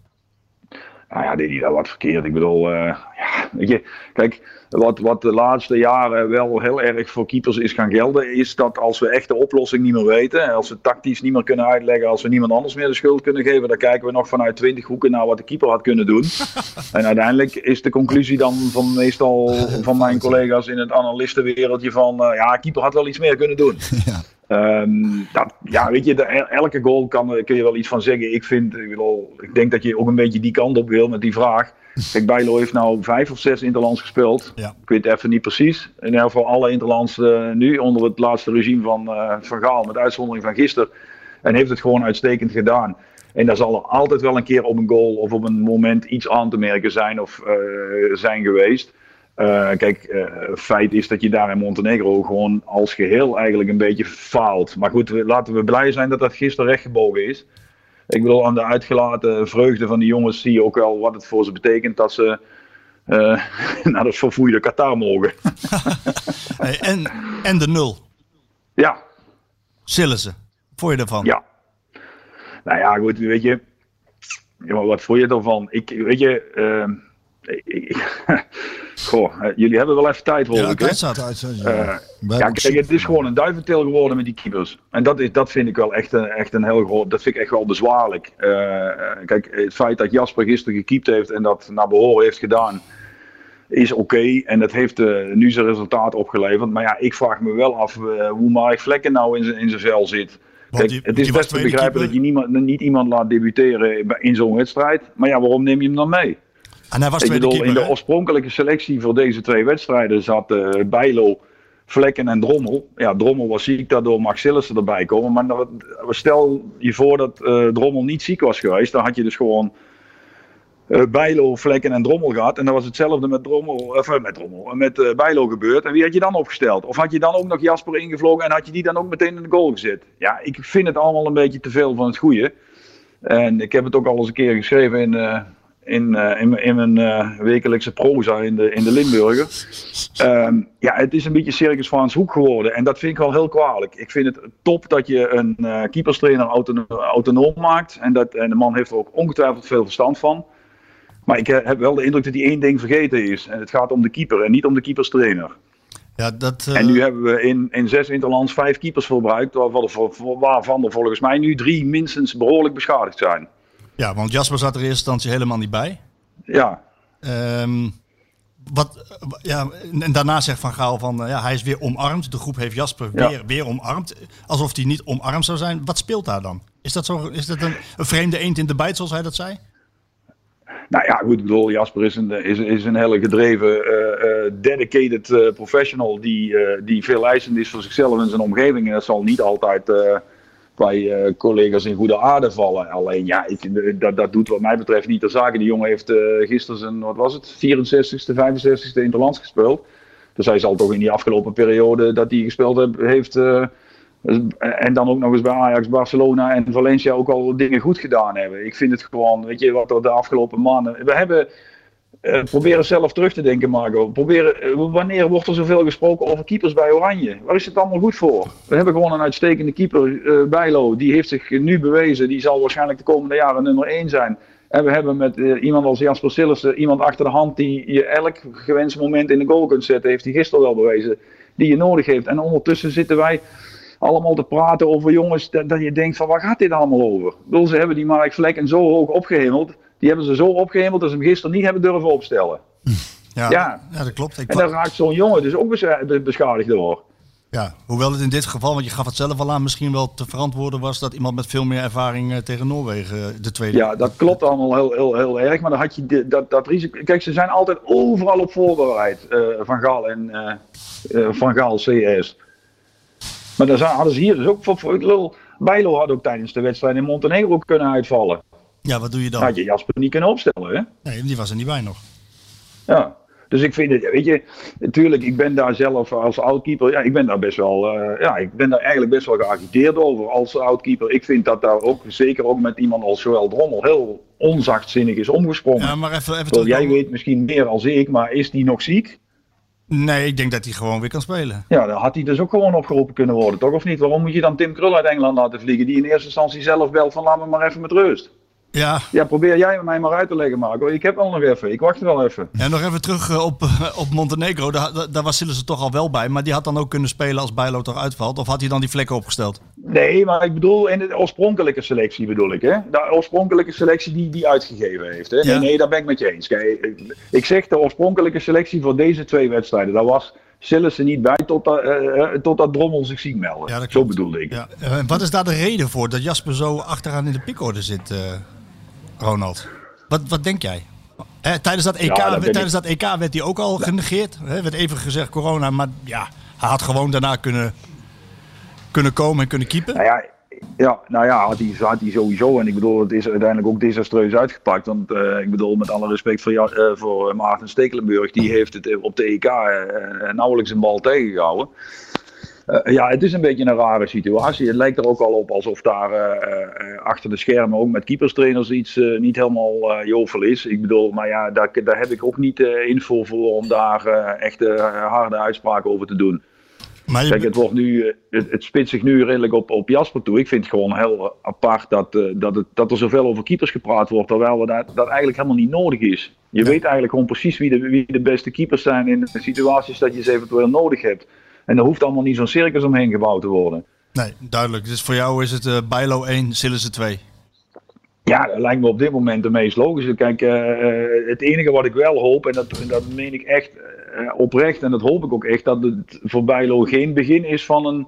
Nou ja, deed hij daar wat verkeerd. Ik bedoel, ja, weet je, kijk, wat, wat de laatste jaren wel heel erg voor keepers is gaan gelden, is dat als we echt de oplossing niet meer weten, als we tactisch niet meer kunnen uitleggen, als we niemand anders meer de schuld kunnen geven, dan kijken we nog vanuit twintig hoeken naar wat de keeper had kunnen doen. en uiteindelijk is de conclusie dan van meestal van mijn collega's in het analistenwereldje van, eh, ja, keeper had wel iets meer kunnen doen. Ja. Ehm, dat, ja, weet je, de- elke goal kan, kun je wel iets van zeggen. Ik vind, ik, bedoel, ik denk dat je ook een beetje die kant op wil met die vraag. Kijk, Bijlo heeft nou vijf of zes Interlands gespeeld. Ja. Ik weet het even niet precies. In ieder geval alle Interlands eh, nu onder het laatste regime van eh, Van Gaal, met uitzondering van gisteren. En heeft het gewoon uitstekend gedaan. En daar zal er altijd wel een keer op een goal of op een moment iets aan te merken zijn of eh, zijn geweest. Eh, kijk, eh, feit is dat je daar in Montenegro gewoon als geheel eigenlijk een beetje faalt. Maar goed, laten we blij zijn dat dat gisteren rechtgebogen is. Ik bedoel, aan de uitgelaten vreugde van die jongens zie je ook wel wat het voor ze betekent dat ze eh, naar dat verfoeide Qatar mogen. Hey, en, en de nul. ja, Sillissen. Vond je ervan? Ja. Nou ja, goed, weet je. Ja, maar wat vond je ervan? Ik, weet je. ehm, goh, eh, jullie hebben wel even tijd, hoor Ja, ik. tijd. Tijd, ja. Eh, ja, kijk, het is gewoon een duiventil geworden met die keepers. En dat, is, dat vind ik wel echt een, echt een heel groot. Dat vind ik echt wel bezwaarlijk. Eh, kijk, het feit dat Jasper gisteren gekiept heeft en dat naar behoren heeft gedaan. Is oké en dat heeft nu zijn resultaat opgeleverd. Maar ja, ik vraag me wel af hoe Mark Vlekken nou in zijn, in zijn vel zit. Want Kijk, die- het is best te begrijpen dat je niemand, niet iemand laat debuteren in zo'n wedstrijd. Maar ja, waarom neem je hem dan mee? En hij was Ik in de hè? oorspronkelijke selectie voor deze twee wedstrijden zat eh Bijlo, Vlekken en Drommel. Ja, Drommel was ziek, daardoor mag Sillissen erbij komen. Maar dat- stel je voor dat eh, Drommel niet ziek was geweest, dan had je dus gewoon eh, Bijlo, Vlekken en Drommel gehad. En dan was hetzelfde met Drommel, of met Drommel, met Bijlo gebeurd. En wie had je dan opgesteld? Of had je dan ook nog Jasper ingevlogen en had je die dan ook meteen in de goal gezet? Ja, ik vind het allemaal een beetje te veel van het goede. En ik heb het ook al eens een keer geschreven in, in, eh, in, mijn- in mijn eh, wekelijkse proza in de, in de Limburger. Ehm, ja, het is een beetje Circus Frans Hoek geworden. En dat vind ik wel heel kwalijk. Ik vind het top dat je een eh keeperstrainer autono- autonoom maakt. En, dat, en de man heeft er ook ongetwijfeld veel verstand van. Maar ik heb wel de indruk dat hij één ding vergeten is. En het gaat om de keeper en niet om de keeperstrainer. Ja, dat, En nu hebben we in, in zes interlands vijf keepers verbruikt. Waarvan er, waarvan er volgens mij nu drie minstens behoorlijk beschadigd zijn. Ja, want Jasper zat er in eerste instantie helemaal niet bij. Ja, Ehm, wat, ja, en daarna zegt Van Gaal van eh, ja, hij is weer omarmd. De groep heeft Jasper Ja. weer, weer omarmd. Alsof hij niet omarmd zou zijn. Wat speelt daar dan? Is dat, zo, is dat een, een vreemde eend in de bijt, zoals hij dat zei? Nou ja, goed, ik bedoel, Jasper is een, is, is een hele gedreven, eh, eh, dedicated professional die, die veel eisend is voor zichzelf en zijn omgeving. En dat zal niet altijd bij eh, collega's in goede aarde vallen. Alleen ja, ik, dat, dat doet wat mij betreft niet ter zake. Die jongen heeft eh, gisteren zijn, wat was het, 64ste, 65ste interlands gespeeld. Dus hij zal toch in die afgelopen periode dat hij gespeeld heeft... eh, en dan ook nog eens bij Ajax, Barcelona en Valencia ook al dingen goed gedaan hebben. Ik vind het gewoon, weet je, wat er de afgelopen maanden. We hebben. Eh, proberen zelf terug te denken, Marco. Proberen, eh, wanneer wordt er zoveel gesproken over keepers bij Oranje? Waar is het allemaal goed voor? We hebben gewoon een uitstekende keeper, eh Bijlo. Die heeft zich nu bewezen. Die zal waarschijnlijk de komende jaren nummer 1 zijn. En we hebben met iemand als Jasper Sillissen iemand achter de hand die je elk gewenst moment in de goal kunt zetten. Heeft hij gisteren wel bewezen. Die je nodig heeft. En ondertussen zitten wij allemaal te praten over jongens dat, je denkt van waar gaat dit allemaal over? Ze hebben die Mark Vlekken zo hoog opgehemeld. Die hebben ze zo opgehemeld dat ze hem gisteren niet hebben durven opstellen. Ja, Ja. ja dat klopt. Ik En daar raakt zo'n jongen dus ook bes- be- beschadigd door. ja, hoewel het in dit geval, want je gaf het zelf al aan, misschien wel te verantwoorden was dat iemand met veel meer ervaring eh, tegen Noorwegen eh, de tweede. Ja, dat klopt allemaal heel, heel, heel erg. Maar dan had je de- dat, dat risico. Kijk, ze zijn altijd overal op voorbereid. eh, van Gaal en Van Gaal CS. Maar dan zijn- hadden ze hier dus ook voor. voor Bijlo had ook tijdens de wedstrijd in Montenegro kunnen uitvallen. Ja, wat doe je dan? Had je Jasper niet kunnen opstellen, hè? Nee, die was er niet bij nog. Ja. Dus ik vind het, weet je, natuurlijk, ik ben daar zelf als oudkeeper, ja, ik ben daar best wel, eh, ja, ik ben daar eigenlijk best wel geagiteerd over als oudkeeper. Ik vind dat daar ook, zeker ook met iemand als Joël Drommel, heel onzachtzinnig is omgesprongen. Ja, maar even, even Wel, jij weet misschien meer als ik, maar is die nog ziek? Nee, ik denk dat hij gewoon weer kan spelen. Ja, dan had hij dus ook gewoon opgeroepen kunnen worden, toch of niet? Waarom moet je dan Tim Krul uit Engeland laten vliegen, die in eerste instantie zelf belt van laat me maar even met rust? Ja, Ja, probeer jij mij maar uit te leggen, Marco. Ik heb wel nog even, ik wacht wel even. en nog even terug eh, op, eh, op Montenegro. Daar, daar- was Sillissen toch al wel bij. Maar die had dan ook kunnen spelen als Bijlo toch uitvalt. Of had hij dan die vlekken opgesteld? Nee, maar ik bedoel in de oorspronkelijke selectie bedoel ik, hè? De oorspronkelijke selectie die die uitgegeven heeft, hè? Ja. Nee, nee, daar ben ik met je eens. Kijk, ik- zeg de oorspronkelijke selectie voor deze twee wedstrijden. Daar was Sillissen niet bij totdat, eh, totdat Drommel zich. Ja, dat Zo bedoelde ik. Ja. wat is daar de reden voor dat Jasper zo achteraan in de pickorde zit, eh, Ronald? Wat, wat denk jij? Hè, tijdens, dat EK, dat tijdens dat EK werd hij ook al genegeerd. Hè, werd even gezegd corona. Maar ja, hij had gewoon daarna kunnen, kunnen komen en kunnen keepen. Nou ja, Ja, nou ja, had hij, had hij sowieso. En ik bedoel, het is uiteindelijk ook desastreus uitgepakt. Want uh, ik bedoel, met alle respect voor, uh, voor Maarten Stekelenburg, die heeft het op de EK uh, nauwelijks een bal tegengehouden. Ja, het is een beetje een rare situatie. Het lijkt er ook al op alsof daar achter de schermen ook met keeperstrainers iets niet helemaal jovel is. Ik bedoel, maar ja, daar, daar heb ik ook niet info voor om daar echt harde uitspraken over te doen. Maar Kijk, het, wordt nu, eh, het, het spitst zich nu redelijk op, op Jasper toe. Ik vind het gewoon heel apart dat, uh, dat, het, dat er zoveel over keepers gepraat wordt, terwijl dat, dat eigenlijk helemaal niet nodig is. Je weet eigenlijk gewoon precies wie de, wie de beste keepers zijn in de situaties dat je ze eventueel nodig hebt. En er hoeft allemaal niet zo'n circus omheen gebouwd te worden. Nee, duidelijk. Dus voor jou is het uh, Bijlo 1, Sillissen 2. Ja, dat lijkt me op dit moment de meest logische. Kijk, uh, het enige wat ik wel hoop, en dat, dat meen ik echt uh, oprecht, en dat hoop ik ook echt, dat het voor Bijlo geen begin is van een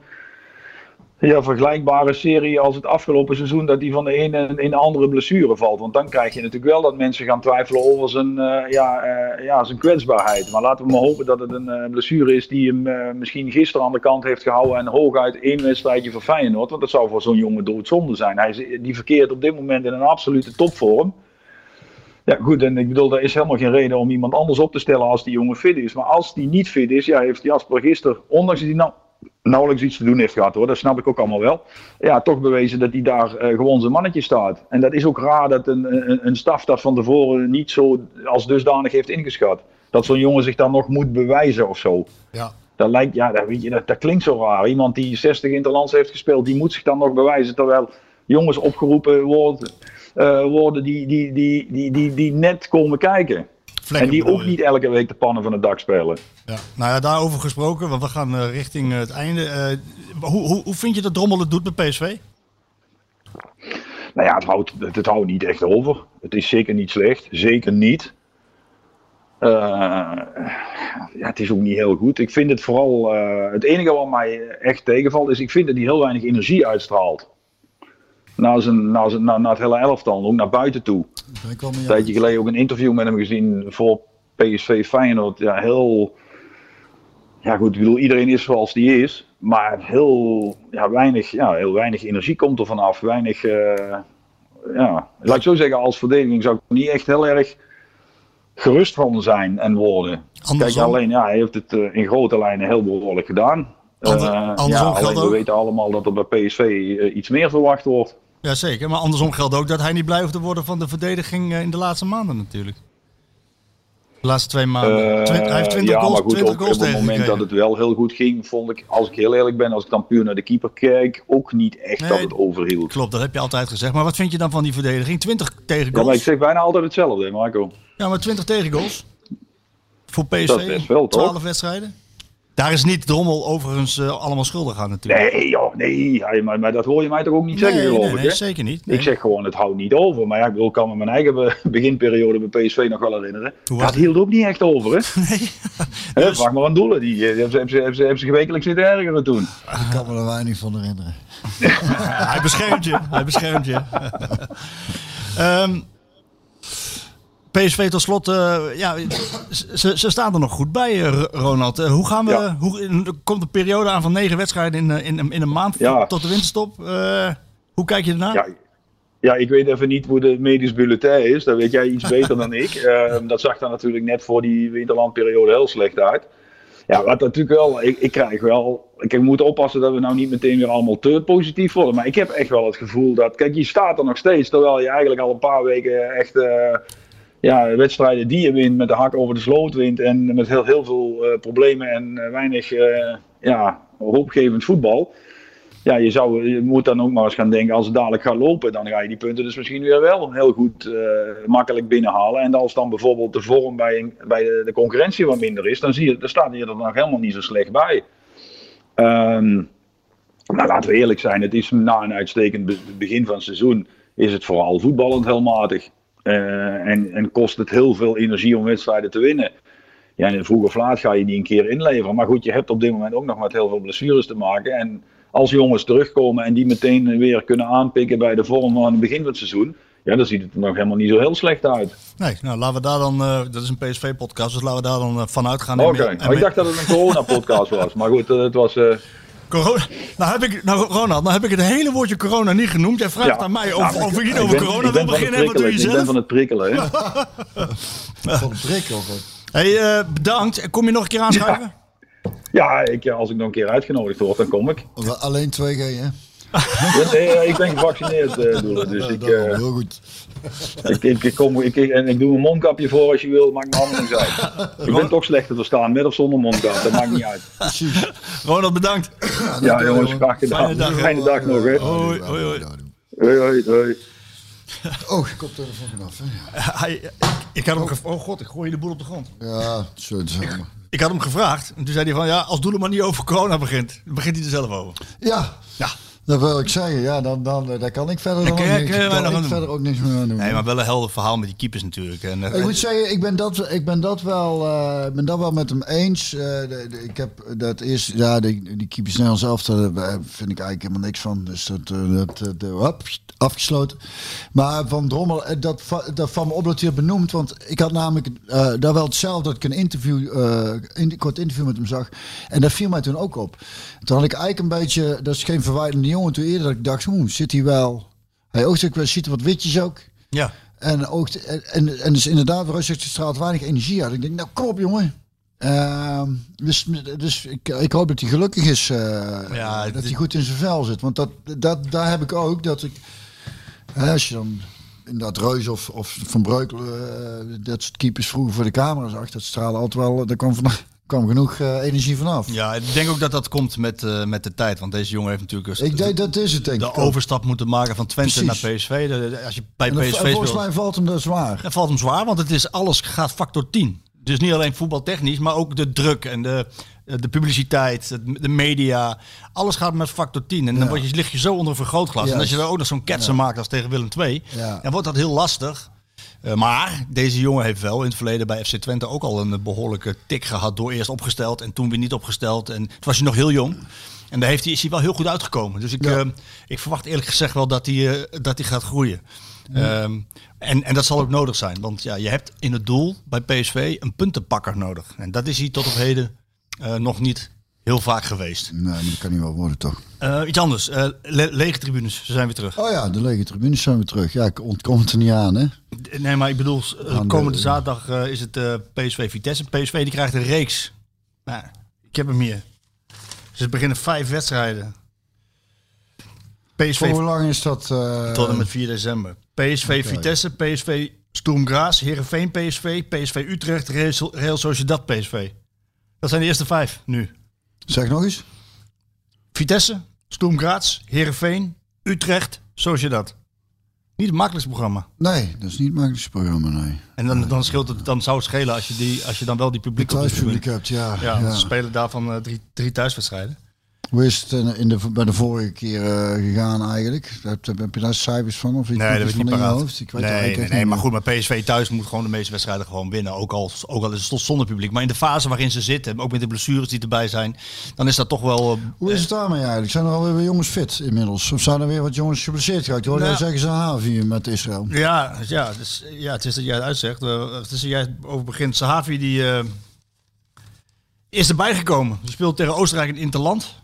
ja, vergelijkbare serie als het afgelopen seizoen, dat die van de ene in de andere blessure valt. Want dan krijg je natuurlijk wel dat mensen gaan twijfelen over zijn, uh, ja, uh, ja, zijn kwetsbaarheid. Maar laten we maar hopen dat het een uh, blessure is die hem misschien gisteren aan de kant heeft gehouden en hooguit één wedstrijdje voor Feyenoord. Want dat zou voor zo'n jongen doodzonde zijn. Hij is, die verkeert op dit moment in een absolute topvorm. Ja, goed, en ik bedoel, er is helemaal geen reden om iemand anders op te stellen als die jongen fit is. Maar als die niet fit is, ja, heeft Jasper gisteren, ondanks dat hij nou nauwelijks iets te doen heeft gehad hoor, dat snap ik ook allemaal wel. Ja, toch bewezen dat hij daar uh, gewoon zijn mannetje staat. En dat is ook raar dat een, een, een staf dat van tevoren niet zo als dusdanig heeft ingeschat. Dat zo'n jongen zich dan nog moet bewijzen of zo. Ja. Dat lijkt, ja, dat, weet je, dat, dat klinkt zo raar. Iemand die 60 interlands heeft gespeeld, die moet zich dan nog bewijzen. Terwijl jongens opgeroepen worden, uh, worden die, die, die, die, die, die net komen kijken. En die ook niet elke week de pannen van het dak spelen. Ja. Nou ja, daarover gesproken, want we gaan uh, richting het einde. Uh, hoe, hoe, hoe vind je dat Drommel het doet bij PSV? Nou ja, het houdt, het, het houdt niet echt over. Het is zeker niet slecht. Zeker niet. Uh, ja, het is ook niet heel goed. Ik vind het vooral. het enige wat mij echt tegenvalt is. Ik vind dat hij heel weinig energie uitstraalt naar, zijn, naar, zijn, naar, naar het hele elftal, ook naar buiten toe. Een tijdje geleden ook een interview met hem gezien voor PSV Feyenoord. Ja, heel... Ja goed, ik bedoel, iedereen is zoals die is. Maar heel, ja, weinig, ja, heel weinig energie komt er vanaf. Weinig, uh, ja, laat ik zo zeggen, als verdediging zou ik niet echt heel erg gerust van zijn en worden. Kijk, alleen, ja, hij heeft het uh, in grote lijnen heel behoorlijk gedaan. Ander, uh, ja, alleen we weten allemaal dat er bij PSV iets meer verwacht wordt. Jazeker, maar andersom geldt ook dat hij niet blij hoeft te worden van de verdediging in de laatste maanden natuurlijk. De laatste twee maanden. Uh, hij heeft 20 ja, goals, maar goed, 20 goals op het moment dat het wel heel goed ging, vond ik, als ik heel eerlijk ben, als ik dan puur naar de keeper kijk, ook niet echt nee, dat het overhield. Klopt, dat heb je altijd gezegd. Maar wat vind je dan van die verdediging? 20 tegen goals? Ja, maar ik zeg bijna altijd hetzelfde, Marco. Ja, maar 20 tegen goals? Voor PSV? Wel, 12 wedstrijden? Daar is niet Drommel overigens uh, allemaal schuldig aan natuurlijk. Nee joh, nee. Maar, maar, dat hoor je mij toch ook niet zeggen geloof nee, ik? Nee, zeker niet. Nee. Ik zeg gewoon het houdt niet over. Maar ja, ik bedoel, kan me mijn eigen beginperiode bij PSV nog wel herinneren. Dat hield ook niet echt over hè? Nee. dus... Vraag maar aan Doelen. Die hebben ze, hebben, ze, hebben, ze, hebben ze gewekelijk zitten ergeren toen. Ik kan me er weinig van herinneren. hij beschermt je. Hij beschermt je. um, PSV tot slot, uh, ja, ze, ze staan er nog goed bij, uh, Ronald. Uh, hoe gaan we, ja. hoe, er komt een periode aan van negen wedstrijden in, in, in een maand ja. tot de winterstop. hoe kijk je ernaar? Ja, ja, ik weet even niet hoe de medisch bulletin is. Dat weet jij iets beter dan ik. Ehm, dat zag er natuurlijk net voor die winterlandperiode heel slecht uit. Ja, wat natuurlijk wel, ik, ik krijg wel, ik moet oppassen dat we nou niet meteen weer allemaal te positief worden. Maar ik heb echt wel het gevoel dat, kijk, je staat er nog steeds, terwijl je eigenlijk al een paar weken echt ja, wedstrijden die je wint met de hak over de sloot wint en met heel, heel veel uh, problemen en uh, weinig uh, ja, hoopgevend voetbal. Ja, je, zou, je moet dan ook maar eens gaan denken, als het dadelijk gaat lopen, dan ga je die punten dus misschien weer wel heel goed makkelijk binnenhalen. En als dan bijvoorbeeld de vorm bij, bij de, de, concurrentie wat minder is, dan, zie je, dan staat je er nog helemaal niet zo slecht bij. Um, nou, laten we eerlijk zijn, het is na een uitstekend begin van het seizoen, is het vooral voetballend heel matig. Uh, en, en, kost het heel veel energie om wedstrijden te winnen. Ja, en vroeg of laat ga je die een keer inleveren. Maar goed, je hebt op dit moment ook nog met heel veel blessures te maken. En als jongens terugkomen en die meteen weer kunnen aanpikken bij de vorm van het begin van het seizoen. Ja, dan ziet het er nog helemaal niet zo heel slecht uit. Nee, nou laten we daar dan, uh, dat is een PSV-podcast, dus laten we daar dan uh, vanuit gaan. Oké, okay. oh, ik dacht dat het een corona-podcast was. Maar goed, het was... Corona. Nou heb ik, nou Ronald, nou heb ik het hele woordje corona niet genoemd. Jij vraagt Ja. aan mij Ja, of, maar of ik niet ik over ben- corona wil het beginnen. Wat doe je prikkelen. Ik ben zelf? van het prikkelen. hè. Van de prik of wat? Hey, eh, bedankt. Kom je nog een keer aanschuiven? Ja, ik, als ik nog een keer uitgenodigd word, dan kom ik. Alleen 2G, hè? Ja, nee, eh, ik ben gevaccineerd, eh Doelen, dus ik, eh, heel goed. ik, ik, ik kom, ik, ik- en ik doe een mondkapje voor als je wil, maakt me allemaal niks uit. Ik ben toch slecht te verstaan, met of zonder mondkap, dat maakt niet uit. Precies. Ronald, bedankt. Ja jongens, graag gedaan. Fijne dag. Fijne dag nog hè. Hoi, hoi, hoi. Hoi, hoi, hoi. Oh, koptelefoon vanaf, hè? Hij, ik, ik had hem gev- oh god, ik gooi je de boel op de grond. Ja, zo te zeggen. Ik had hem gevraagd. En toen zei hij van, ja, als Doeleman niet over corona begint, dan begint hij er zelf over. Ja, Ja. Dat wil ik zeggen. Ja, dan, dan, eh, daar kan ik verder, dan kun ook jij- niks, kun jij kan nog ik aan doen. verder ook niks meer aan doen. Nee, maar wel een helder verhaal met die keepers natuurlijk. En, eh, Ik moet zeggen, ik ben dat, ik ben dat, wel, eh, ben dat wel met hem eens. De- de- ik heb dat eerst, ja, die, die keepers Nederlands zelf, daar vind ik eigenlijk helemaal niks van. Dus dat, dat, de, hop, afgesloten. Maar van Drommel, dat, dat van me op dat hij het benoemd. Want ik had namelijk eh, daar wel hetzelfde, dat ik een interview, in, kort interview met hem zag. En dat viel mij toen ook op. Toen had ik eigenlijk een beetje, dat is geen verwijtende jongen, toen eerder dat ik dacht, hoe zit hij wel... Hij oogt ook wel, ziet er wat witjes ook. ja. En, ook, en, en, dus inderdaad, ze straalt weinig energie uit. Ik denk, nou kom op jongen. Ehm, dus dus ik, ik hoop dat hij gelukkig is. eh, Ja, dat hij goed in zijn vel zit. Want dat, dat, daar heb ik ook. Dat ik, hè, als je dan inderdaad Reus of, of Van Breukelen, eh, dat soort keepers vroeger voor de camera zag. Dat stralen altijd wel, daar kwam, van, kwam genoeg eh, energie vanaf. ja, ik denk ook dat dat komt met, eh, met de tijd. Want deze jongen heeft natuurlijk Ik denk dat is het denk de ik. ook. overstap moeten maken van Twente Precies. naar PSV. De- de- als je bij PSV en volgens speelt, mij valt hem dat zwaar. dat valt hem zwaar. Want het is alles gaat factor 10. Dus niet alleen voetbaltechnisch, maar ook de druk en de, de publiciteit, het- de media. Alles gaat met factor 10. En dan word je, lig je zo onder een vergrootglas. En als je dan ook nog zo'n ketsen maakt als tegen Willem II, Ja. dan wordt dat heel lastig. Eh, maar deze jongen heeft wel in het verleden bij FC Twente ook al een behoorlijke tik gehad. Door eerst opgesteld en toen weer niet opgesteld. En toen was hij nog heel jong. En daar heeft hij, is hij wel heel goed uitgekomen. Dus ik, Ja. eh, ik verwacht eerlijk gezegd wel dat hij, eh, dat hij gaat groeien. Ehm, en, en dat zal ook nodig zijn. Want ja, je hebt in het doel bij PSV een puntenpakker nodig. En dat is hij tot op heden nog niet heel vaak geweest. Nee, maar dat kan niet wel worden toch? Eh, iets anders. Le- lege tribunes. Ze zijn weer terug. Oh ja, de lege tribunes zijn weer terug. Ja, ik ontkom het er niet aan hè. Nee, maar ik bedoel, eh, de- komende zaterdag is het PSV Vitesse. PSV die krijgt een reeks. Nou, ik heb hem hier. Ze beginnen vijf wedstrijden. PSV Voor hoe lang is dat? tot en met 4 december. PSV. Vitesse, PSV Sturm Graz, Heerenveen PSV, PSV Utrecht, Real Sociedad PSV. Dat zijn de eerste vijf nu. Zeg nog eens. Vitesse, Sturm Graz, Heerenveen, Utrecht, Sociedad. Niet het makkelijkste programma. Nee, dat is niet het makkelijkste programma, nee. En dan, dan, scheelt het, dan zou het schelen als je, die, als je dan wel die publiek thuispubliek hebt, ja. Ja, ja. spelen daarvan eh, drie, drie thuiswedstrijden. Hoe is het in in de, bij de vorige keer eh, gegaan eigenlijk? Heb, heb je daar cijfers van? Of Nee, dat van niet paraat. hoofd? Ik weet nee, nee, nee, echt maar goed, maar PSV thuis moet gewoon de meeste wedstrijden gewoon winnen. Ook al, ook al is het zonder publiek. Maar in de fase waarin ze zitten, ook met de blessures die erbij zijn, dan is dat toch wel... eh, Hoe is het daarmee eigenlijk? Zijn er alweer weer jongens fit inmiddels? Of zijn er weer wat jongens geblesseerd geraakt? Hoor, Nou- jij zeggen ze Havi met Israël. Ja, ja, dus, ja, het is dat jij het uitzegt. Eh, het is dat jij over begint. Sahavi die eh, is erbij gekomen. Die speelt tegen Oostenrijk in Interland.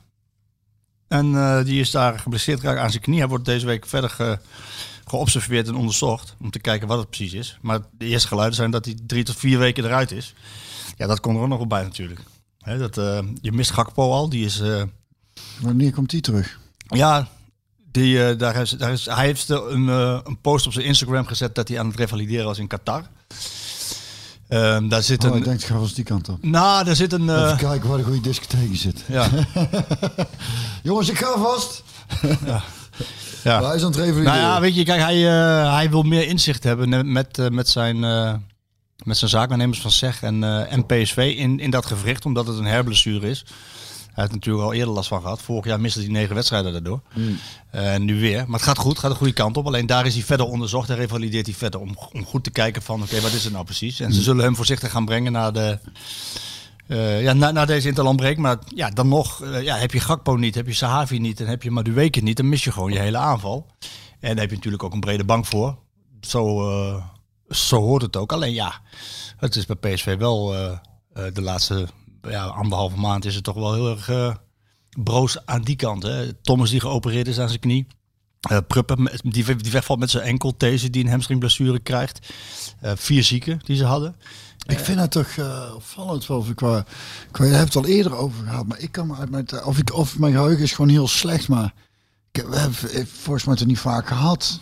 En eh, die is daar geblesseerd geraakt aan zijn knie. Hij wordt deze week verder ge- geobserveerd en onderzocht. Om te kijken wat het precies is. Maar de eerste geluiden zijn dat hij drie tot vier weken eruit is. Ja, dat komt er ook nog wel bij natuurlijk. Dat, eh, je mist Gakpo al. Die is... eh, Wanneer komt die terug? ja, die, daar is, daar is, hij heeft een, een post op zijn Instagram gezet dat hij aan het revalideren was in Qatar. Ehm, daar zit Oh, een. ik denk, die kant op. Nou, daar zit een. eh, Even kijken waar de goede discotheek zit. ja, Jongens, ik ga vast. ja. Hij is aan het revalideren. Nou ja, weet je, kijk, hij, eh, hij wil meer inzicht hebben met, eh, met zijn. eh, met zijn zaakwaarnemers van SEG en, eh, en PSV in, in dat gewricht, omdat het een herblessure is. Hij heeft natuurlijk al eerder last van gehad. Vorig jaar miste hij negen wedstrijden daardoor. En nu weer. Maar het gaat goed, het gaat de goede kant op. Alleen daar is hij verder onderzocht en revalideert hij verder om, om goed te kijken van oké, wat is het nou precies? En ze zullen hem voorzichtig gaan brengen naar de... eh, ja, na, na deze interlandbreek. Maar ja, dan nog eh, ja, heb je Gakpo niet, heb je Sahavi niet en heb je Madueke niet. Dan mis je gewoon je hele aanval. En daar heb je natuurlijk ook een brede bank voor. Zo, zo hoort het ook. Alleen ja, het is bij PSV wel de laatste ja, anderhalve maand is het toch wel heel erg... eh, Broos aan die kant. Hè. Thomas die geopereerd is aan zijn knie. Met- die, die wegvalt met zijn enkel. Deze die een hamstringblessure krijgt. Eh, vier zieken die ze hadden. Ik vind het toch eh opvallend. Qua, qua, je hebt het al eerder over gehad, maar ik kan me uit mijn, of, ik, of mijn geheugen is gewoon heel slecht, maar ik we hebben volgens mij het niet vaak gehad.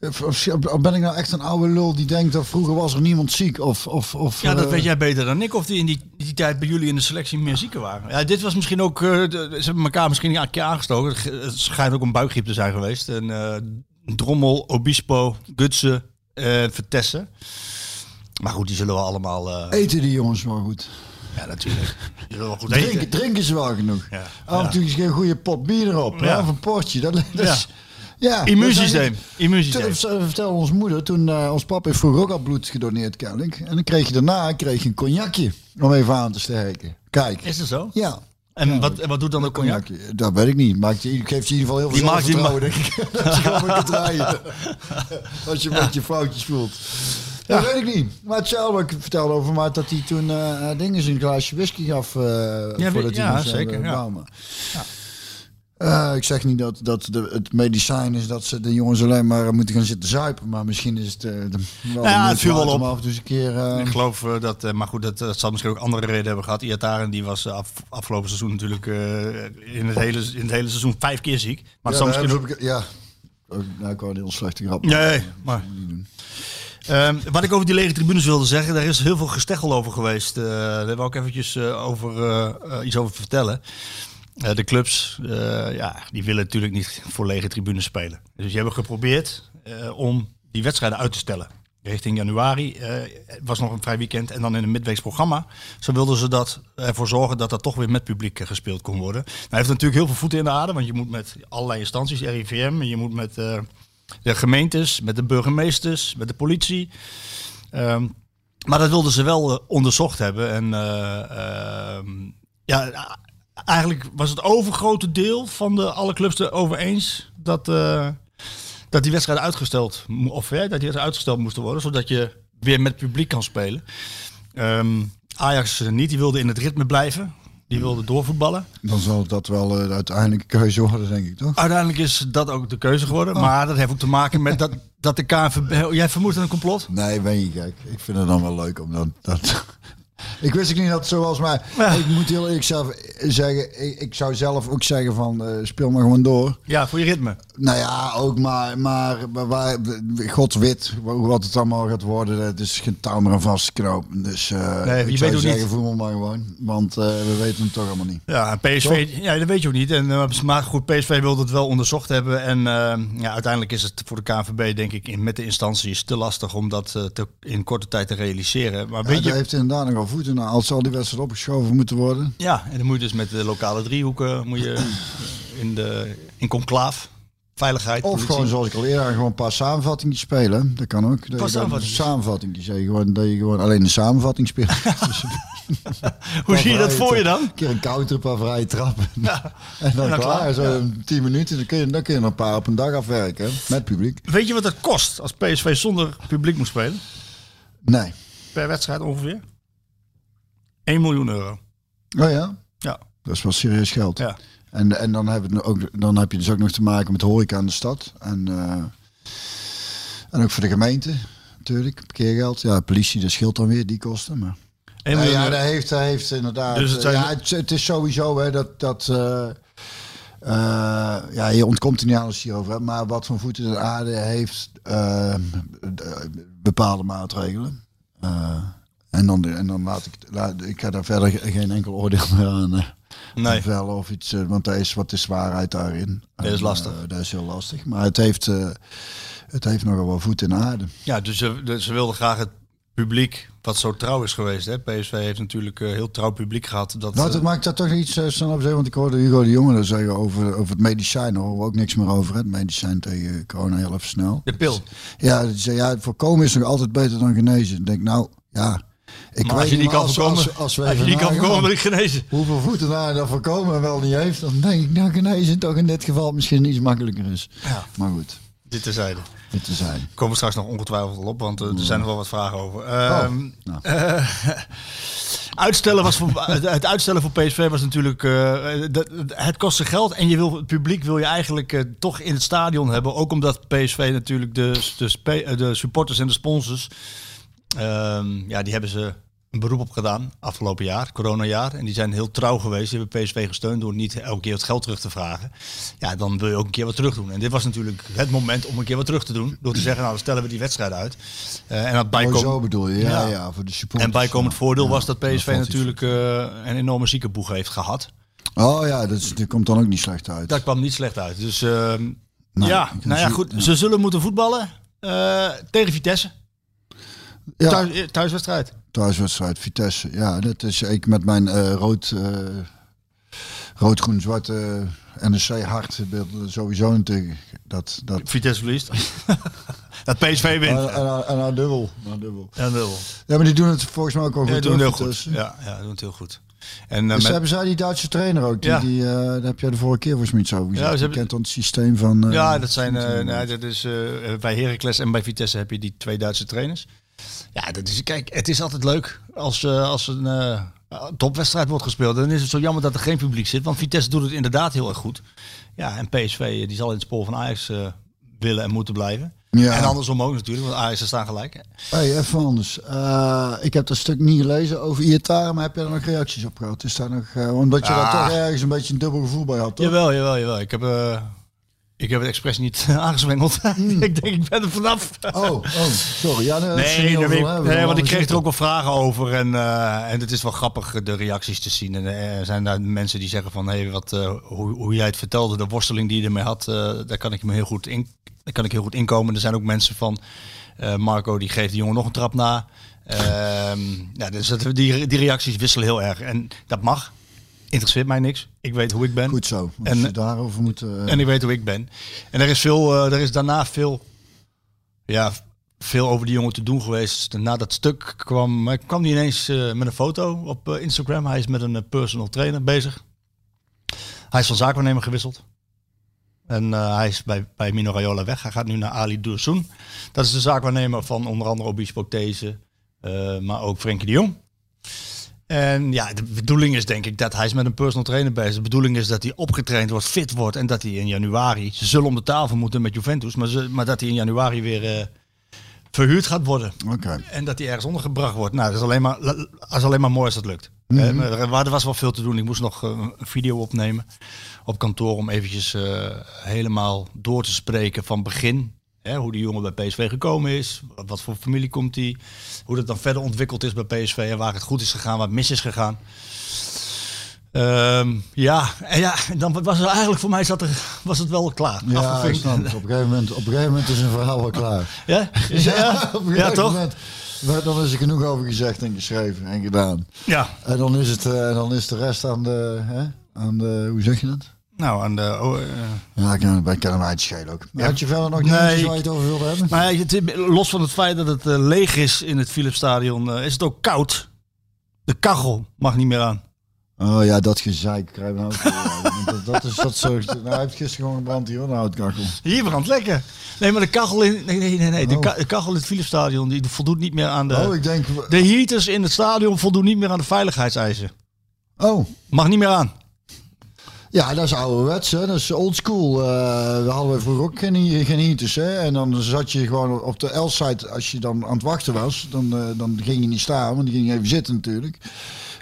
Of, ben ik nou echt een oude lul die denkt dat vroeger was er niemand ziek? Of, of, of, Ja, dat eh, weet jij beter dan ik. Of die in die, die tijd bij jullie in de selectie meer zieken waren. Ja, dit was misschien ook... eh, de- ze hebben elkaar misschien een keer aangestoken. Het schijnt ook een buikgriep te zijn geweest. En eh, Drommel, Obispo, Gutsen, Vertessen. Maar goed, die zullen we allemaal... Eten die jongens wel goed? ja, natuurlijk. Goed Drinken, eten. drinken ze wel genoeg? Ja. Af en toe is een goede pot bier erop, Ja. of een potje. Dat, dat is, ja. Immuunsysteem. dat Immuunsysteem. Toen vertelde onze moeder, toen eh, ons papa heeft vroeger ook al bloed gedoneerd kennelijk. En dan kreeg je daarna kreeg je een cognacje om even aan te sterken. Kijk. Is dat zo? Ja. En wat, wat doet dan de cognac? Cognacje, dat weet ik niet. Maakt je, geeft je in ieder geval heel veel Die zelfvertrouwen, denk ik. Dat je rijden. Als je met je foutjes voelt. Ja. Dat weet ik niet. Maar hetzelfde ik vertelde over maar dat hij toen eh dingen een glaasje whisky gaf. eh Ja, voordat ja, hij moest zeker, ja. Eh, ik zeg niet dat, dat de, het medicijn is dat ze de jongens alleen maar moeten gaan zitten zuipen. Maar misschien is het, eh, de, wel de Ja, het viel wel op. af en toe eens een keer... eh, Ik geloof eh, dat, eh, maar goed, dat, dat zal misschien ook andere redenen hebben gehad. Iataren die was eh, af, afgelopen seizoen natuurlijk eh, in, het hele, in het hele seizoen vijf keer ziek. Maar ja, misschien ook... ik- ja. Oh, nou, ik wou een heel slechte grap. Nee, maar... Ehm, wat ik over die lege tribunes wilde zeggen, daar is heel veel gesteggel over geweest. Eh, daar wil ik eventjes eh, over, eh, eh, iets over vertellen. Eh, de clubs, eh, ja, die willen natuurlijk niet voor lege tribunes spelen. Dus die hebben geprobeerd eh, om die wedstrijden uit te stellen. Richting januari was nog een vrij weekend en dan in een midweeks programma. Zo wilden ze dat ervoor zorgen dat dat toch weer met publiek gespeeld kon worden. Nou, hij heeft natuurlijk heel veel voeten in de aarde, want je moet met allerlei instanties, RIVM, je moet met de gemeentes, met de burgemeesters, met de politie. Ehm, maar dat wilden ze wel onderzocht hebben. En eh, ehm, ja, eigenlijk was het overgrote deel van de, alle clubs erover eens dat, eh, dat die wedstrijden uitgesteld, of ja, dat die uitgesteld moesten worden, zodat je weer met publiek kan spelen. Ehm, Ajax eh, niet, die wilde in het ritme blijven. Die wilde doorvoetballen. Dan zal dat wel eh, de uiteindelijke keuze worden, denk ik, toch? Uiteindelijk is dat ook de keuze geworden. Maar dat heeft ook te maken met dat, dat de KNVB... Jij vermoedt een complot? Nee, ben je gek. Ik vind het dan wel leuk om dat... dat ik wist ook niet dat het zo was, maar Ja. ik moet heel eerlijk zelf zeggen, ik, ik zou zelf ook zeggen van eh, speel maar gewoon door. Ja, voor je ritme. Nou ja, ook maar, maar, maar waar, God weet wat het allemaal gaat worden. Het is geen touw meer aan knopen. Dus eh Nee, je ik weet zou ook zeggen, niet. voel me maar gewoon. Want eh, we weten het toch allemaal niet. Ja, PSV, ja, dat weet je ook niet. En, maar goed, PSV wilde het wel onderzocht hebben. En ja, uiteindelijk is het voor de KNVB, denk ik, in, met de instanties te lastig om dat te, in korte tijd te realiseren. Maar Ja, weet daar je, heeft inderdaad nog voeten. Nou, als al die wedstrijden opgeschoven moeten worden. ja, en dan moet je dus met de lokale driehoeken moet je in, de, in conclaaf, veiligheid, Of politie. gewoon zoals ik al eerder gewoon een paar samenvattingen spelen. Dat kan ook. Dat. Ja, gewoon, dat je gewoon alleen de samenvatting speelt. Dus Hoe zie je dat voor je dan? Een keer een counter, een paar vrije trappen. en dan, en dan klaar. klaar, Zo ja. 10 minuten. Dan kun, je, dan kun je een paar op een dag afwerken. Met publiek. Weet je wat het kost als PSV zonder publiek moet spelen? Nee. Per wedstrijd ongeveer? 1 miljoen euro. Oh ja? Ja. Dat is wel serieus geld. Ja. En, en dan, het ook, dan heb je dus ook nog te maken met horeca in de stad. En, eh, en ook voor de gemeente natuurlijk. Parkeergeld. Ja, politie, dat scheelt dan weer die kosten. Maar... 1 Ja, dat heeft, dat heeft inderdaad. Dus het zijn- ja, het, het is sowieso hè, dat. dat eh, eh, ja, je ontkomt er niet aan als je hierover. Maar wat van voeten de aarde heeft de- bepaalde maatregelen. En, dan, en dan laat ik. Laat, ik ga daar verder ge- geen enkel oordeel meer aan. eh, Nee. vellen of iets. eh, want daar is wat is zwaarheid daarin. Dat is lastig. eh, dat is heel lastig. Maar het heeft. het heeft nogal wel voet in de aarde. Ja, dus ze, ze wilden graag het publiek, wat zo trouw is geweest. Hè? PSV heeft natuurlijk eh, heel trouw publiek gehad. Dat, Nou, dat maakt dat toch iets uh, snel op want ik hoorde Hugo de Jonge zeggen over, over het medicijn. Daar horen we ook niks meer over. hè. Het medicijn tegen corona heel even snel. de pil. Ja, die zei, ja, voorkomen is nog altijd beter dan genezen. Ik denk, nou, ja. Ik Maar als je niet, kan voorkomen, als, als we als je even niet kan voorkomen, ben ik genezen. Hoeveel voeten daar dat voorkomen wel niet heeft, dan denk ik, nou, genezen toch in dit geval misschien iets makkelijker is. Ja. Maar goed, Dit terzijde. dit te zijn. Komen we straks nog ongetwijfeld op, want eh, er zijn nog wel wat vragen over. Ehm, nou. Uitstellen was voor, het uitstellen voor PSV was natuurlijk. eh, dat- het kostte geld en je wil, het publiek wil je eigenlijk eh, toch in het stadion hebben. Ook omdat PSV natuurlijk de, de supporters en de sponsors. Ehm, ja, die hebben ze een beroep op gedaan afgelopen jaar, coronajaar. En die zijn heel trouw geweest. Die hebben PSV gesteund door niet elke keer het geld terug te vragen. Ja, dan wil je ook een keer wat terug doen. En dit was natuurlijk het moment om een keer wat terug te doen. Door te zeggen, nou dan stellen we die wedstrijd uit. Eh, en dat bijkomen. zo bedoel je, ja, Ja. ja, voor de supporters. En bijkomend ja. voordeel was dat PSV natuurlijk eh, een enorme ziekenboeg heeft gehad. Oh ja, dat, is, dat komt dan ook niet slecht uit. Dat kwam niet slecht uit. Dus ehm, ja, nou ja, goed. Ze zullen moeten voetballen eh, tegen Vitesse. Ja, Thuis, eh, thuiswedstrijd. thuiswedstrijd, Vitesse. Ja, dat is ik met mijn eh, rood, eh, rood-groen-zwart eh, NEC hart sowieso natuurlijk. Dat, dat, Vitesse verliest. dat PSV wint. en, en, en nou dubbel. Nou dubbel. Ja. Ja, maar die doen het volgens mij ook wel Ja, goed. doen het hoor, heel goed. Ja, ja, doen het heel goed. En, uh, Dus met, hebben zij die Duitse trainer ook? Die, Ja. die, dat heb jij de vorige keer volgens mij iets over gezegd. ze Ja, hebben- kent dan het systeem van... ja, dat zijn, nou, dat is, bij Heracles en bij Vitesse heb je die twee Duitse trainers. Ja, dat is, kijk, het is altijd leuk als, eh, als een eh, topwedstrijd wordt gespeeld. Dan is het zo jammer dat er geen publiek zit, want Vitesse doet het inderdaad heel erg goed. Ja, en PSV eh, die zal in het spoor van Ajax willen en moeten blijven. Ja. En andersom ook natuurlijk, want Ajax staan gelijk. Hey, even anders. Ik heb dat stuk niet gelezen over Iataren, maar heb je er nog reacties op gehad? Is daar nog, omdat je Ah. daar toch ergens een beetje een dubbel gevoel bij had, toch? Jawel, jawel, jawel. Ik heb, ik heb het expres niet aangezwengeld. ik denk, ik ben er vanaf. Oh, oh, sorry. Ja, nee, Nee, over nee dan want ik kreeg er ook wel vragen over. En, eh, en het is wel grappig eh, de reacties te zien. En eh, er zijn daar mensen die zeggen van... Hey, wat, hoe, hoe jij het vertelde, de worsteling die je ermee had... daar kan ik me heel goed in, daar kan ik heel goed inkomen. Er zijn ook mensen van... Marco, die geeft de jongen nog een trap na. Ehm, ja, dus dat, die, die reacties wisselen heel erg. En dat mag. Interesseert mij niks. Ik weet hoe ik ben. Goed zo. En- je daarover moet... eh, En ik weet hoe ik ben. En er is, veel, eh, er is daarna veel, ja, veel over die jongen te doen geweest. Na dat stuk kwam, eh, kwam hij ineens met een foto op Instagram. Hij is met een personal trainer bezig. Hij is van zaakwaarnemer gewisseld. En hij is bij, bij Mino Raiola weg. Hij gaat nu naar Ali Dursoen. Dat is de zaakwaarnemer van onder andere Obispo These, maar ook Frenkie de Jong. En ja, de bedoeling is denk ik dat hij is met een personal trainer bezig. De bedoeling is dat hij opgetraind wordt, fit wordt en dat hij in januari, ze zullen om de tafel moeten met Juventus, maar, ze, maar dat hij in januari weer eh, verhuurd gaat worden. En dat hij ergens ondergebracht wordt. Nou, dat is alleen maar, dat is alleen maar mooi als dat lukt. Eh, maar er, er was wel veel te doen. Ik moest nog eh, een video opnemen op kantoor om eventjes helemaal door te spreken van begin. Hè, hoe die jongen bij PSV gekomen is, wat voor familie komt hij, hoe dat dan verder ontwikkeld is bij PSV en waar het goed is gegaan, wat mis is gegaan. Ehm, ja, en ja, dan was er eigenlijk voor mij zat er, was het wel klaar. Ja, ik Afgevinkt. snap het. Op een, gegeven moment, op een gegeven moment is een verhaal wel klaar. Ja? Is- ja? op een ja, toch? moment- maar dan is er genoeg over gezegd en geschreven en gedaan. Ja. En dan is, het, eh, dan is de rest aan de, hè, aan de... Hoe zeg je dat? Nou, aan de, oh, eh, Ja, ik kan, ik kan hem uitschelen ook. Maar Had je verder nog Nee, ik- waar je het over wilde hebben? Maar het, los van het feit dat het eh, leeg is in het Philipsstadion, eh, is het ook koud. De kachel mag niet meer aan. Oh ja, dat gezeik krijgen we nou ook weer. dat, dat is dat zo. Nou, hij heeft gisteren gewoon gebrand hier de houtkachel. Hier brandt lekker. Nee, maar de kachel in, nee, nee, nee, nee. De, Oh. ka- de kachel in het Philipsstadion die voldoet niet meer aan de. Oh, ik denk... De heaters in het stadion voldoen niet meer aan de veiligheidseisen. Oh, Mag niet meer aan. Ja, dat is ouderwets, hè. Dat is oldschool. Eh we hadden we vroeger ook geen, geen heaters, hè. En dan zat je gewoon op de L-site, als je dan aan het wachten was, dan, eh, dan ging je niet staan, want dan ging je even zitten natuurlijk.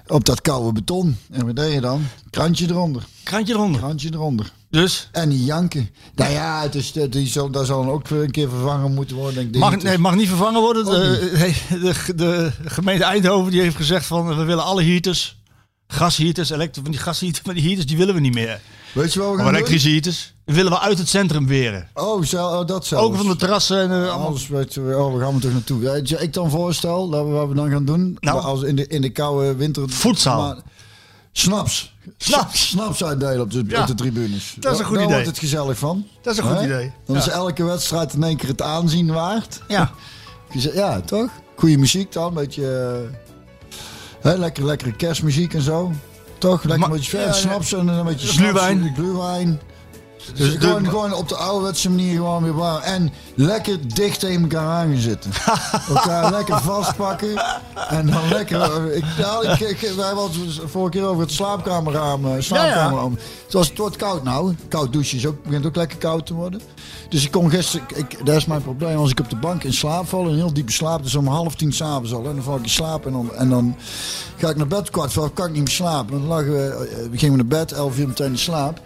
Op dat koude beton. En wat deed je dan? Krantje eronder. Krantje eronder. Krantje eronder. Dus En die janken. Nou ja, het is, die zal, daar zal dan ook een keer vervangen moeten worden. Denk ik, mag, heaters. nee, mag niet vervangen worden. De, nee, de, de gemeente Eindhoven die heeft gezegd van we willen alle heaters, gasheaters, elektro, van die gasheaters, van die heaters, die willen we niet meer. Weet je wat we gaan elektrische heaters, willen we uit het centrum weren. Oh, zo, oh dat zelfs. Ook van de terrassen en eh. Alles weet je, oh, we gaan we toch naartoe. Weet je, ik dan voorstel dat we wat we dan gaan doen. Nou. als in de, in de koude winter. Maar- snaps. Snaps. Snaps uitdelen op de, Ja. op de tribunes. Dat is een goed Daar idee. wordt het gezellig van. Dat is een goed idee. Dan is Ja. elke wedstrijd in één keer het aanzien waard. Ja. Ja, toch? Goeie muziek dan. Beetje, eh, hè, lekker, lekkere kerstmuziek en zo. Toch? Lekker Ma- een beetje ver, ja. snaps en een beetje snaps, gluwijn. Dus Dus de- gewoon, gewoon op de ouderwetse manier gewoon weer warm. En lekker dicht tegen elkaar aan gaan zitten. elkaar lekker vastpakken. En dan lekker... eh, Ik, ja, ik, ik, wij hadden het vorige keer over het slaapkamerraam. eh, slaapkamerraam. Het, was, het wordt koud nou. Koud douchen is ook, begint ook lekker koud te worden. Dus ik kom gisteren... Ik, dat is mijn probleem. Als ik op de bank in slaap val, een heel diepe slaap. Dus om half tien s'avonds al. En dan val ik in slaap. En dan, en dan ga ik naar bed kwart voor kan ik niet meer slapen. En dan lagen we, eh, we gingen naar bed, elf uur meteen in slaap.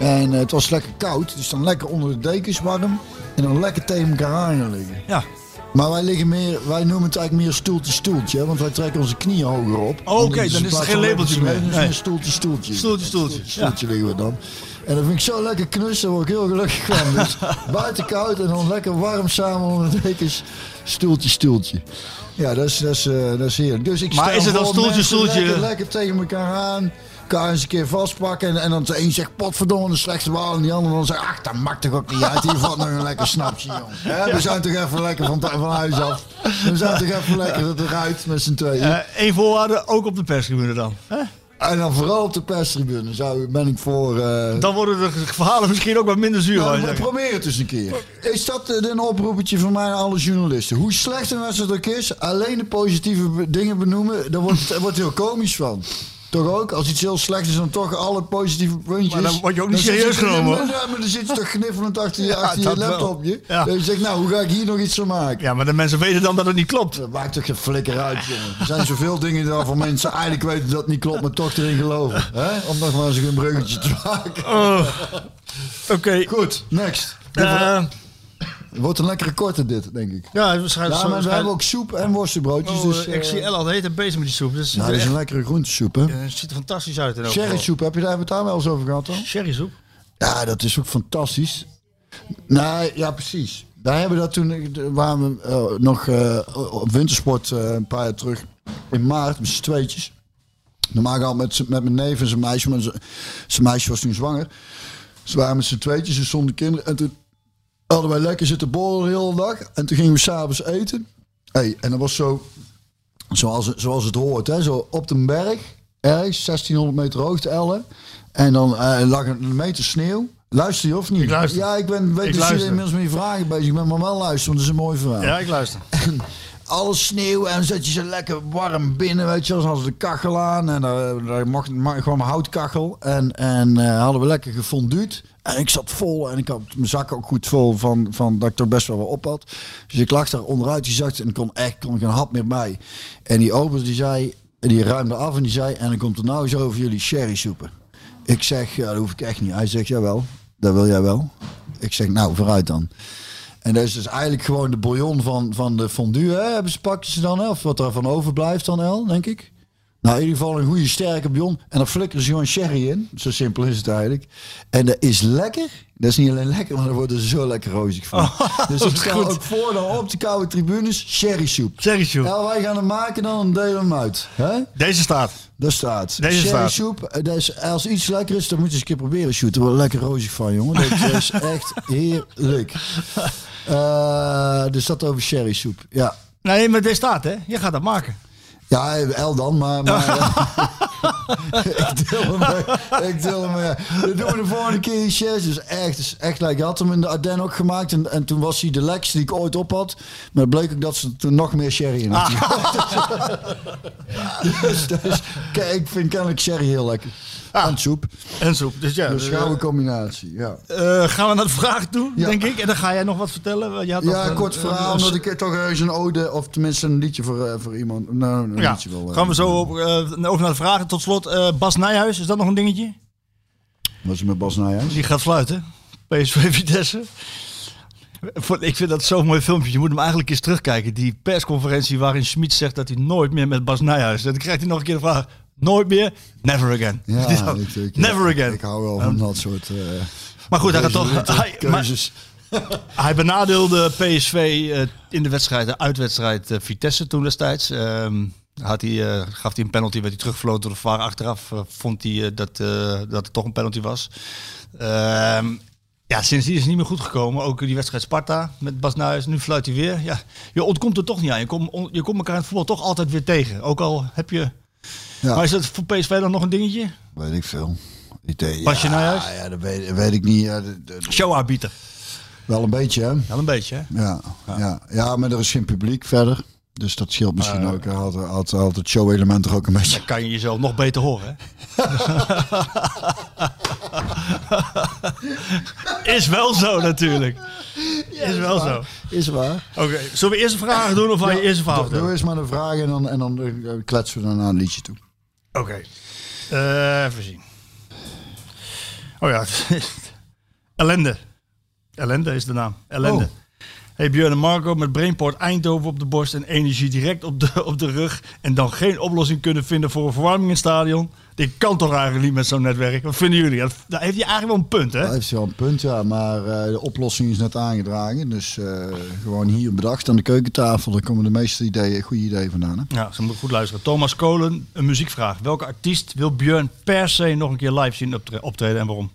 En eh, het was lekker koud, dus dan lekker onder de dekens warm. En dan lekker tegen elkaar aan gaan liggen. Ja. Maar wij liggen meer, wij noemen het eigenlijk meer stoeltje stoeltje, want wij trekken onze knieën hoger op. Oh, oké, Dus dan is het plaats geen labeltje lekker meer. het Nee. een stoeltje stoeltje. Liggen we dan. En dat vind ik zo lekker knus, daar word ik heel gelukkig van. Dus buiten koud en dan lekker warm samen onder de dekens. Stoeltje, stoeltje. Ja, dat is, dat is, eh, dat is heerlijk. Dus ik Maar is het dan stoeltje, stoeltje? Lekker, lekker tegen elkaar aan. Elkaar eens een keer vastpakken. En, en dan de een zegt potverdomme een slechte waal. En die ander dan zegt, ach dat maakt toch ook niet uit. Hier valt nog een lekker snapje, jongen. Hè, we zijn toch even lekker van, van huis af. We zijn toch even lekker eruit met z'n tweeën. Eén voorwaarde, ook op de perstribune dan. En dan vooral op de perstribune zou, ben ik voor... eh, Dan worden de verhalen misschien ook wat minder zuur. nou, je maar zeggen. probeer het eens een keer. Is dat eh, een oproepetje van mij aan alle journalisten? Hoe slecht een wedstrijd ook is, alleen de positieve dingen benoemen, daar wordt het wordt heel komisch van. Toch ook? Als iets heel slecht is, dan toch alle positieve puntjes. Maar dan word je ook niet serieus genomen, maar dan zit je toch kniffelend achter je, Ja, achter je dat laptopje. Ja. En je zegt, nou, hoe ga ik hier nog iets van maken? Ja, maar de mensen weten dan dat het niet klopt. Dat maakt toch geen flikker uit, jongen. Er zijn zoveel dingen waarvan mensen eigenlijk weten dat het niet klopt, maar toch erin geloven. Hè? Om nog maar eens een bruggetje te maken. Oh. Oké. Goed, next. Eh, Het wordt een lekkere korte dit, denk ik. ja, waarschijnlijk. Ja, maar we hebben ook soep en worstenbroodjes. Oh, dus, ik zie El al heet en bezig met die soep. Dus nou, dat is een lekkere groentesoep, hè? het ziet er fantastisch uit. Sherry soep, heb je daar, daar wel eens over gehad dan? Sherry soep. Ja, dat is ook fantastisch. Nee, ja, precies. Daar hebben we dat toen, eh, waren we eh, nog eh, op wintersport een paar jaar terug in maart met z'n tweetjes. Normaal gaan met, met mijn neef en zijn meisje, maar zijn- meisje was toen zwanger. Ze waren met z'n tweetjes, ze stonden kinderen. En toen hadden wij lekker zitten borrelen de hele dag. En toen gingen we s'avonds eten. Hey, en dat was zo, zoals, het- zoals het hoort, hè? zo op de berg, ergens 1600 meter hoogte, Ellen. En dan eh, lag een meter sneeuw. Luister je of niet? Ik luister. Ja, ik ben, weet Ik dat jullie luister. inmiddels met vragen bezig. Ik ben maar wel luisteren, want dat is een mooi verhaal. Ja, ik luister. Alles sneeuw en dan zet je ze lekker warm binnen, weet je. Zoals de kachel aan en daar, daar mocht, gewoon een houtkachel. En, en eh, hadden we lekker gefonduut. En ik zat vol en ik had mijn zak ook goed vol van, van dat ik er best wel wat op had. Dus ik lag daar onderuit gezakt en kon echt kon geen hap meer bij. En die ober die zei, die ruimde af en die zei, en dan komt er nou zo over jullie sherry soepen. Ik zeg, ja, dat hoef ik echt niet. Hij zegt, jawel, dat wil jij wel. Ik zeg, nou, vooruit dan. En dat is dus eigenlijk gewoon de bouillon van, van de fondue, hè? Hebben ze, pakken ze dan, hè? Of wat er van overblijft dan, El, denk ik. Nou, in ieder geval een goede sterke bouillon. En dan flikkeren ze gewoon sherry in. Zo simpel is het eigenlijk. En dat is lekker. Dat is niet alleen lekker, maar daar worden ze zo lekker rozig van. dus ik stel ook voor dan op de koude tribunes sherry soep. Sherry soep. Ja, wij gaan hem maken dan en delen hem uit. Hè? Deze staat. Daar staat. Deze Sherry staat. soep. eh, Dat is, als iets lekker is, dan moet je eens een keer proberen shooten. Wordt lekker rozig van, jongen. Dat is echt heerlijk. Eh dus dat over sherry soep. Ja. Nee, maar deze staat, hè? Je gaat dat maken. Ja, El dan, maar... maar ik deel hem mee. Ik deel hem mee. Dat doen we de volgende keer in shares. Dus echt, is echt leuk. Ik had hem in de Ardennen ook gemaakt. En, en toen was hij de lekkerste die ik ooit op had. Maar het bleek ook dat ze er toen nog meer sherry in had. dus, dus, kijk, ik vind kennelijk sherry heel lekker. En soep. En soep. Dus ja. Dus eh, gouden combinatie, ja. eh, gaan we naar de vraag toe, Ja. denk ik. En dan ga jij nog wat vertellen. Je had Ja, een- kort een- verhaal, een- omdat ik toch eens een ode, of tenminste een liedje voor, eh, voor iemand. Nou, een Ja, liedje wel. eh, gaan we zo op, eh, over naar de vragen. Tot slot, eh, Bas Nijhuis, is dat nog een dingetje? Was het met Bas Nijhuis? Die gaat fluiten. PSV Vitesse. Ik vind dat zo'n mooi filmpje. Je moet hem eigenlijk eens terugkijken. Die persconferentie waarin Schmid zegt dat hij nooit meer met Bas Nijhuis. Dan krijgt hij nog een keer de vraag. Nooit meer? Never again. Ja, Die dan, ik, ik, Never again. Ik hou wel van dat soort eh, Maar goed, hij gaat toch... Hij, maar- keuzes. Hij benadeelde PSV eh, in de wedstrijd, de uitwedstrijd eh, Vitesse toen destijds. Ehm, had hij, gaf hij een penalty, werd hij teruggefloten door de VAR. Achteraf vond hij dat, dat het toch een penalty was. Ehm, ja, sindsdien is het niet meer goed gekomen. Ook die wedstrijd Sparta met Bas. Nu fluit hij weer. Ja, je ontkomt er toch niet aan. Je komt, je komt elkaar in het voetbal toch altijd weer tegen. Ook al heb je... Ja. Maar is dat voor PSV dan nog een dingetje? Weet ik veel. Die- Was je naar huis? Ja, ja, dat weet, weet ik niet. Ja, de- de- Showarbieter. wel een beetje, hè? Wel een beetje, hè? Ja, ja. Ja. maar er is geen publiek verder. Dus dat scheelt misschien ook. Hij had, had, had het show-element er ook een beetje. Dan kan je jezelf nog beter horen, hè? Is wel zo, natuurlijk. Is wel zo. Is waar. Oké, zullen we eerst een vraag doen of wil je eerst een verhaal Doe, eens maar een vraag en dan, en dan eh, kletsen we daarna een liedje toe. Oké. Eh, even zien. Oh ja, Ellende. Ellende is de naam. Ellende. Oh. Hey Björn en Marco met Brainport Eindhoven op de borst en energie direct op de, op de rug. En dan geen oplossing kunnen vinden voor een verwarming in het stadion. Dit kan toch eigenlijk niet met zo'n netwerk? Wat vinden jullie? Dat, daar heeft hij eigenlijk wel een punt, hè? Daar heeft hij wel een punt, ja. Maar eh, de oplossing is net aangedragen. Dus eh, gewoon hier bedacht aan de keukentafel. Daar komen de meeste ideeën, goede ideeën vandaan. Hè? Ja, ze moeten goed luisteren. Thomas Kolen, een muziekvraag. Welke artiest wil Björn per se nog een keer live zien optre- optreden en waarom?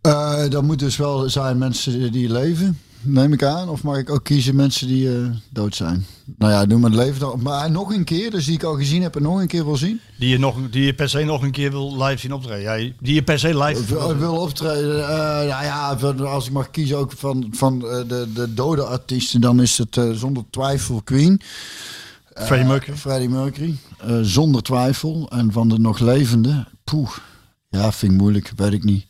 Eh, dat moet dus wel zijn mensen die leven, neem ik aan. Of mag ik ook kiezen mensen die eh, dood zijn? Nou ja, doe het leven dan. Maar nog een keer, dus die ik al gezien heb en nog een keer wil zien. Die je, nog, die je per se nog een keer wil live zien optreden. Ja, die je per se live wil, wil optreden. eh, nou ja, als ik mag kiezen ook van, van eh, de, de dode artiesten, dan is het zonder twijfel Queen. Freddie Mercury. Freddie Mercury. zonder twijfel. En van de nog levende, poeh. Ja, vind ik moeilijk, weet ik niet.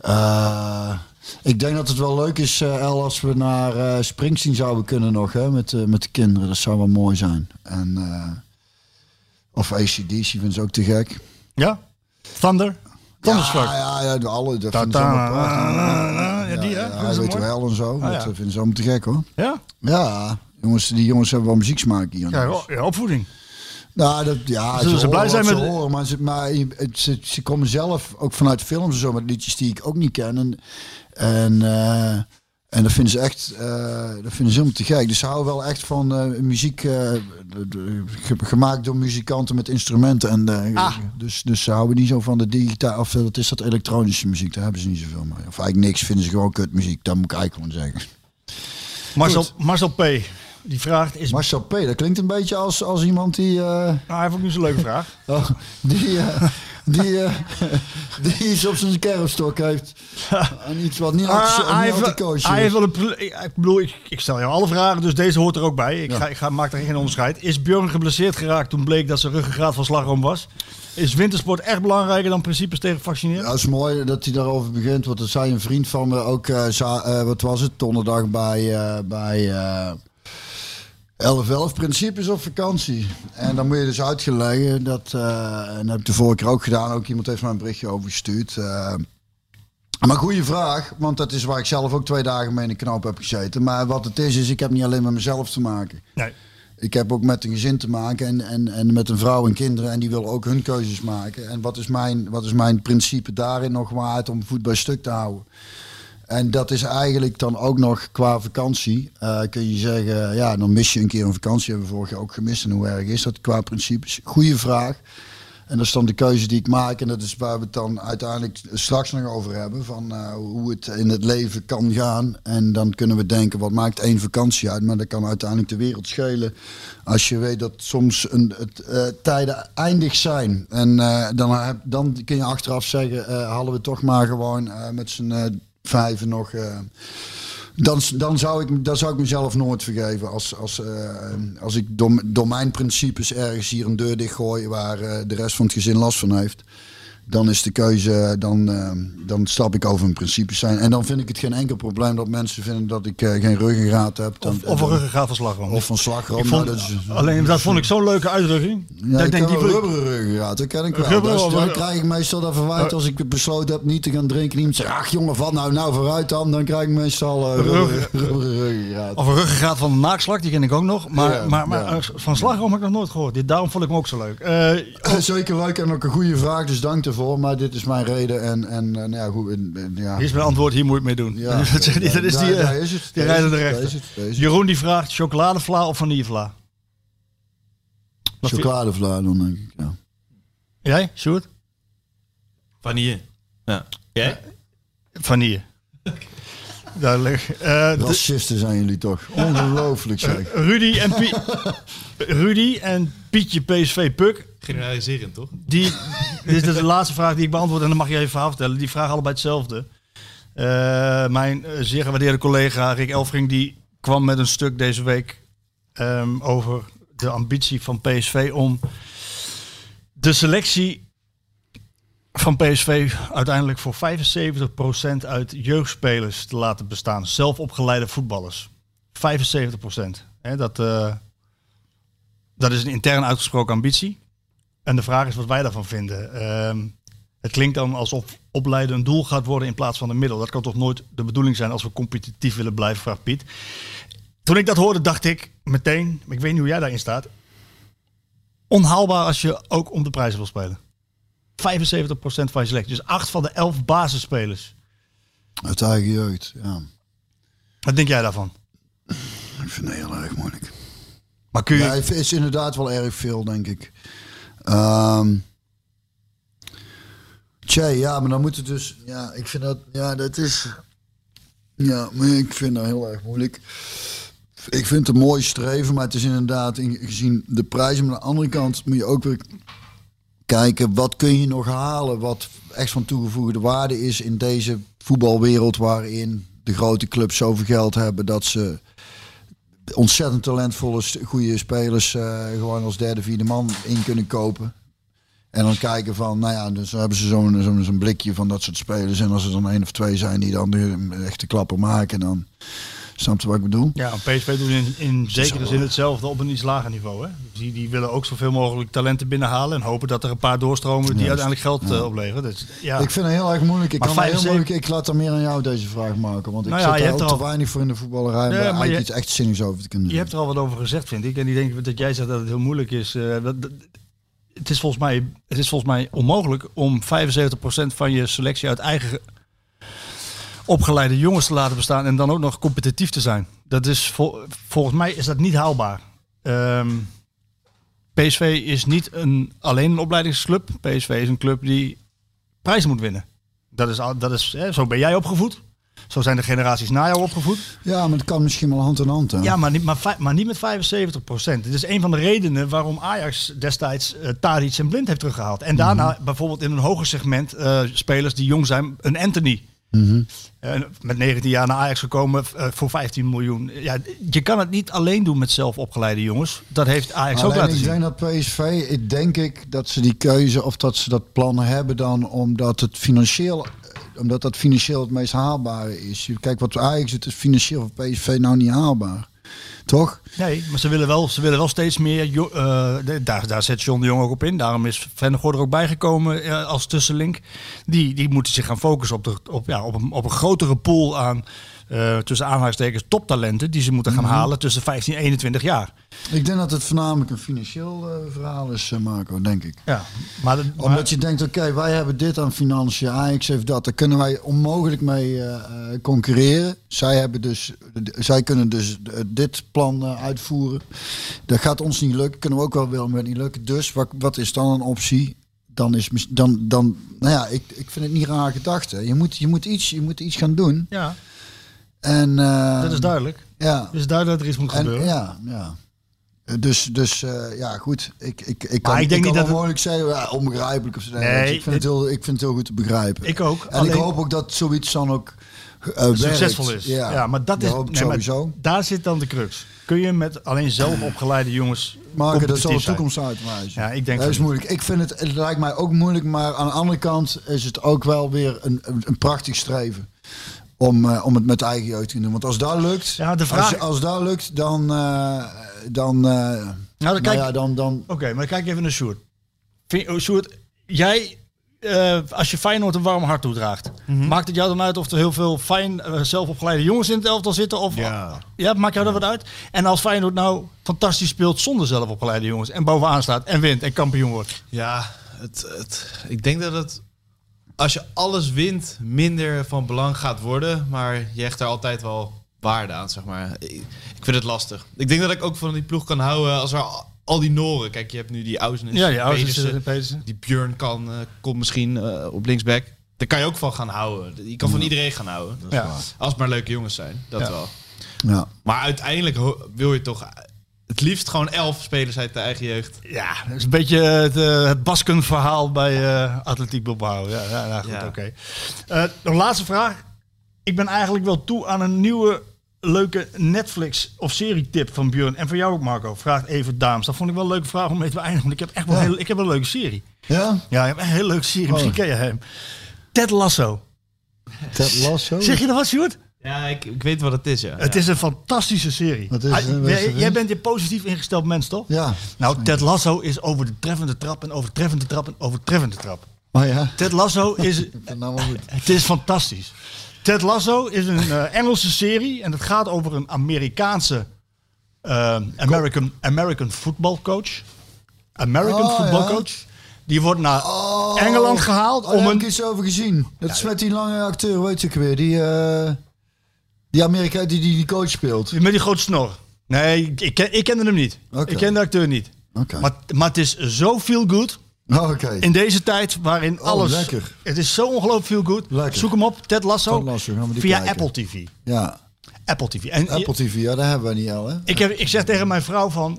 Eh, ik denk dat het wel leuk is, eh, El, als we naar eh, Springsteen zouden kunnen nog, hè, met, eh, met de kinderen. Dat zou wel mooi zijn. En, of ACDC vinden ze ook te gek. Ja? Thunder? Thunderstruck? Ja, ja, ja, de alle. Dat vinden ze allemaal ja, die, hè? Ja, hij ze weet wel en zo. Ah, dat vinden ze allemaal te gek hoor. Ja? Ja, jongens, die jongens hebben wel muzieksmaak hier. Ja, ja, opvoeding. Nou, dat, ja, Zullen ze horen blij zijn met- Ze horen, maar ze, maar het- ze, ze komen zelf ook vanuit films en zo met liedjes die ik ook niet ken. En, en, eh, en dat vinden ze echt, eh, dat vinden ze helemaal te gek. Dus ze houden wel echt van eh, muziek eh, de- de- ge- gemaakt door muzikanten met instrumenten. En, eh, Ah. dus, dus ze houden niet zo van de digitaal, of wat is dat, elektronische muziek. Daar hebben ze niet zoveel mee. Of eigenlijk niks, vinden ze gewoon kutmuziek. Dat moet ik eigenlijk gewoon zeggen. Marcel, Marcel P. Die vraagt, is... Marcel P., dat klinkt een beetje als, als iemand die... eh, Nou, hij heeft ook niet zo'n leuke vraag. Oh, die, eh, die, eh, die iets op zijn kerfstok heeft. En iets wat niet Ah, altijd hij heeft wel- koosje hij is. heeft wel een... Ik, bedoel, ik, ik stel jou alle vragen, dus deze hoort er ook bij. Ik, ga, ik ga, maak er geen onderscheid. Is Björn geblesseerd geraakt toen bleek dat zijn ruggengraat van slagroom was? Is wintersport echt belangrijker dan principes tegen vaccineren? Ja, het is mooi dat hij daarover begint. Want er zei een vriend van me ook, za- wat was het, donderdag bij, bij 11-11 principes op vakantie. En dan moet je dus uitgeleggen dat, eh, en dat heb ik de vorige keer ook gedaan, ook iemand heeft mij een berichtje over gestuurd. eh, maar goede vraag, want dat is waar ik zelf ook twee dagen mee in de knoop heb gezeten. Maar wat het is, is ik heb niet alleen met mezelf te maken. Nee. Ik heb ook met een gezin te maken en, en, en met een vrouw en kinderen. En die willen ook hun keuzes maken. En wat is mijn, wat is mijn principe daarin nog waard om voet bij stuk te houden? En dat is eigenlijk dan ook nog qua vakantie. eh, kun je zeggen, ja, dan mis je een keer een vakantie. Hebben we vorig jaar ook gemist. En hoe erg is dat qua principes? Goeie vraag. En dat is dan de keuze die ik maak. En dat is waar we het dan uiteindelijk straks nog over hebben. Van eh, hoe het in het leven kan gaan. En dan kunnen we denken, wat maakt één vakantie uit? Maar dat kan uiteindelijk de wereld schelen. Als je weet dat soms een, het, eh, tijden eindig zijn. En dan, heb, dan kun je achteraf zeggen, hadden we toch maar gewoon met z'n vijven nog... eh, dan, dan, zou ik, dan zou ik mezelf nooit vergeven als, als, eh, als ik door, mijn principes ergens hier een deur dichtgooi waar eh, de rest van het gezin last van heeft. Dan is de keuze, dan, eh, dan stap ik over mijn principes zijn. En dan vind ik het geen enkel probleem dat mensen vinden dat ik eh, geen ruggengraat heb. Dan, Of, of een ruggengraat van slagroom. of van slagroom. Ik vond- Nou, dat is- alleen dat vond ik zo'n leuke uitdrukking. ja, dat ik ik denk, die een rubberen ruggengraat, dat ken ik wel. Of- dan krijg ik meestal dat verwijt als ik besloten heb niet te gaan drinken. Iemand zegt, ach jongen, wat nou, nou vooruit dan. Dan krijg ik meestal eh, rubberen, ruggengraat. Of een ruggengraat van een naakslak, die ken ik ook nog. Maar, Ja, maar, maar ja. eh, van slagroom heb ik nog nooit gehoord. Daarom vond ik hem ook zo leuk. Zeker leuk en ook een goede vraag, dus dank daarvoor. Maar dit is mijn reden en, en, en ja, goed. en- en, ja. hier is mijn antwoord, hier moet je het mee doen. Ja, dat, zegt hij, dat is die, eh, daar is het. die is rijden de rechter. is is. Jeroen die vraagt, chocoladevla of vanillevla? Chocoladevla dan denk ik, ja. Jij, Sjoerd? Vanille. Ja. Jij? Vanille. Duidelijk. Eh, Racisten zijn jullie toch. Ongelooflijk zeg. Rudy en, Pie- Rudy en Pietje PSV Puk. Generaliserend, toch? Die, dit is de laatste vraag die ik beantwoord en dan mag je verhaal vertellen. Die vragen allebei hetzelfde. Eh, mijn eh, zeer gewaardeerde collega Rick Elfring die kwam met een stuk deze week ehm, over de ambitie van PSV om de selectie van PSV uiteindelijk voor 75% uit jeugdspelers te laten bestaan. Zelfopgeleide voetballers. 75%. Hè, dat, eh, dat is een intern uitgesproken ambitie. En de vraag is wat wij daarvan vinden. Ehm, het klinkt dan alsof opleiden een doel gaat worden in plaats van een middel. Dat kan toch nooit de bedoeling zijn als we competitief willen blijven, vraagt Piet. Toen ik dat hoorde, dacht ik meteen, ik weet niet hoe jij daarin staat, onhaalbaar als je ook om de prijzen wil spelen. 75% van je selectie. Dus 8 van de 11 basisspelers. Uit eigen jeugd, ja. Wat denk jij daarvan? Ik vind het heel erg moeilijk. Maar kun je... Ja, het is inderdaad wel erg veel, denk ik. Tja, ja, maar dan moet het dus... Ja, ik vind dat... Ja, dat is... Ja, maar ik vind dat heel erg moeilijk. Ik vind het een mooi streven, maar het is inderdaad, in- gezien de prijzen. Maar aan de andere kant moet je ook weer kijken, wat kun je nog halen wat echt van toegevoegde waarde is in deze voetbalwereld waarin de grote clubs zoveel geld hebben dat ze ontzettend talentvolle, goede spelers eh, gewoon als derde, vierde man in kunnen kopen. En dan kijken van, nou ja, dus hebben ze zo'n blikje van dat soort spelers. En als er dan één of twee zijn die dan de echte klappen maken, dan snap je wat ik bedoel? Ja, PSV doet in, in zekere zin hetzelfde op een iets lager niveau. Hè? Die, die willen ook zoveel mogelijk talenten binnenhalen en hopen dat er een paar doorstromen die Juist, uiteindelijk geld eh, opleveren. Dus, ja. Ik vind het heel erg moeilijk. Ik, Maar kan heel 75 moeilijk. Ik laat er meer aan jou deze vraag maken. Want ik Nou ja, zit je er ook er te al- weinig voor in de voetballerij. om Nee, eigenlijk je- iets echt zinnigs over te kunnen Je doen. hebt er al wat over gezegd, vind ik. En ik denk dat jij zegt dat het heel moeilijk is. eh, dat, dat- het, is volgens mij, het is volgens mij onmogelijk om 75% van je selectie uit eigen opgeleide jongens te laten bestaan en dan ook nog competitief te zijn. Dat is vol- volgens mij is dat niet haalbaar. Ehm, PSV is niet een, alleen een opleidingsclub. PSV is een club die prijzen moet winnen. Dat is, dat is, hè, zo ben jij opgevoed. Zo zijn de generaties na jou opgevoed. Ja, maar het kan misschien wel hand in hand. Hè? Ja, maar niet, maar, maar niet met 75 procent. Dit is een van de redenen waarom Ajax destijds uh, Tadic en Blind heeft teruggehaald. En daarna bijvoorbeeld in een hoger segment eh, spelers die jong zijn, een Anthony. Eh, met 19 jaar naar Ajax gekomen eh, voor 15 miljoen. Ja, je kan het niet alleen doen met zelf opgeleide jongens. Dat heeft Ajax ook laten ik zien. denk dat PSV, ik denk ik dat ze die keuze of dat ze dat plan hebben dan omdat het financieel, eh, omdat dat financieel het meest haalbare is. Kijk wat Ajax het is financieel voor PSV nou niet haalbaar, toch? Nee, maar ze willen wel, ze willen wel steeds meer. eh, daar, daar zet John de Jong ook op in. Daarom is Vennegoor er ook bijgekomen eh, als tussenlink. Die, die moeten zich gaan focussen op, de, op, ja, op, een, op een grotere pool aan. Eh, tussen aanhalingstekens toptalenten die ze moeten gaan halen tussen 15 en 21 jaar. Ik denk dat het voornamelijk een financieel eh, verhaal is, eh, Marco, denk ik. Ja, maar, Omdat je denkt, oké, wij hebben dit aan financiën, Ajax heeft dat. Daar kunnen wij onmogelijk mee concurreren. Zij, hebben dus, zij kunnen dus dit plan uitvoeren. Dat gaat ons niet lukken. Kunnen we ook wel willen, maar niet lukken. Dus wat, wat is dan een optie? Dan is dan, dan, nou ja, ik, ik vind het niet raar gedachte. Je moet, je moet, iets, je moet iets gaan doen. ja, En, eh, dat is duidelijk. Ja, Het is duidelijk dat er iets moet en, gebeuren. ja, ja. Dus, dus eh, ja, goed. Ik, ik, ik kan, ik ik denk kan niet dat wel het- moeilijk zeggen, ja, onbegrijpelijk of zo. Nee, ik, vind het heel, ik vind het heel goed te begrijpen. Ik ook. En Alleen- ik hoop ook dat zoiets dan ook eh, succesvol is. Ja, maar dat is maar sowieso. daar zit dan de crux. Kun je met alleen zelf opgeleide jongens Maar dat zal de toekomst uitwijzen. Ja, ik denk dat is moeilijk. Ik vind het, het lijkt mij ook moeilijk, maar aan de andere kant is het ook wel weer een, een, een prachtig streven. Om, eh, om het met eigen jeugd te doen. Want als dat lukt, Ja, de vraag- als, als dat lukt, dan, eh, dan, eh, Nou, dan nou kijk, ja, dan, dan Oké, maar dan kijk even naar Sjoerd. Vind, oh, Sjoerd, jij, eh, als je Feyenoord een warm hart toedraagt, Mhm. maakt het jou dan uit of er heel veel fijn zelfopgeleide jongens in het elftal zitten? Of, Ja. ja, maakt jou dat wat uit? En als Feyenoord nou fantastisch speelt zonder zelfopgeleide jongens en bovenaan staat en wint en kampioen wordt? Ja, het, het, ik denk dat het, als je alles wint, minder van belang gaat worden. Maar je hecht er altijd wel waarde aan, zeg maar. Ik, ik vind het lastig. Ik denk dat ik ook van die ploeg kan houden als er al, die Noren... Kijk, je hebt nu die Ausen Ja, ja, Pedersen, Pedersen. Die Björn kan, eh, komt misschien eh, op linksback. Daar kan je ook van gaan houden. Je kan van iedereen gaan houden. Ja. Als het maar leuke jongens zijn, dat Ja. wel. ja. Maar uiteindelijk wil je toch het liefst gewoon elf spelers uit de eigen jeugd. Ja, dat is een beetje het, eh, het Basken-verhaal bij eh Atletiek Bilbao. Ja, ja, ja, goed, Ja. oké. Eh, Een laatste vraag. Ik ben eigenlijk wel toe aan een nieuwe leuke Netflix of serietip van Björn. En voor jou ook, Marco. Vraagt even Daams. Dat vond ik wel een leuke vraag om mee te eindigen. Want ik heb echt wel, Ja. heel, ik heb wel een leuke serie. Ja? Ja, ik heb een hele leuke serie. Oh. Misschien ken je hem. Ted Lasso. Ted Lasso? Zeg je dat wat, Sjoerd? Ja, ik, ik weet wat het is, ja. Het is een fantastische serie. Wat is- Ah, is jij, jij bent een positief ingesteld mens, toch? Ja. Nou, Ted Lasso is over de treffende trap en overtreffende trap en overtreffende trap. Oh ja? Ted Lasso is, nou goed. het is fantastisch. Ted Lasso is een eh, Engelse serie en het gaat over een Amerikaanse eh, American, American football coach. American Oh, football ja. coach. Die wordt naar Oh. Engeland gehaald Oh, daar om heb een... ik iets over gezien. Dat is met die lange acteur, weet ik weer. Die, eh die Amerika die, die die coach speelt. Met die grote snor. Nee, ik, ken, ik kende hem niet. Ik ken de acteur niet. Oké. Maar, maar het is zo feel good. Oh, Oké. In deze tijd waarin alles... lekker. Het is zo ongelooflijk feel good. Lekker. Zoek hem op, Ted Lasso. Ted Lasso, gaan we die via kijken. Apple TV. Ja. Apple TV. En Apple TV, ja, daar hebben we niet al, hè? ik, heb, ik zeg tegen mijn vrouw van...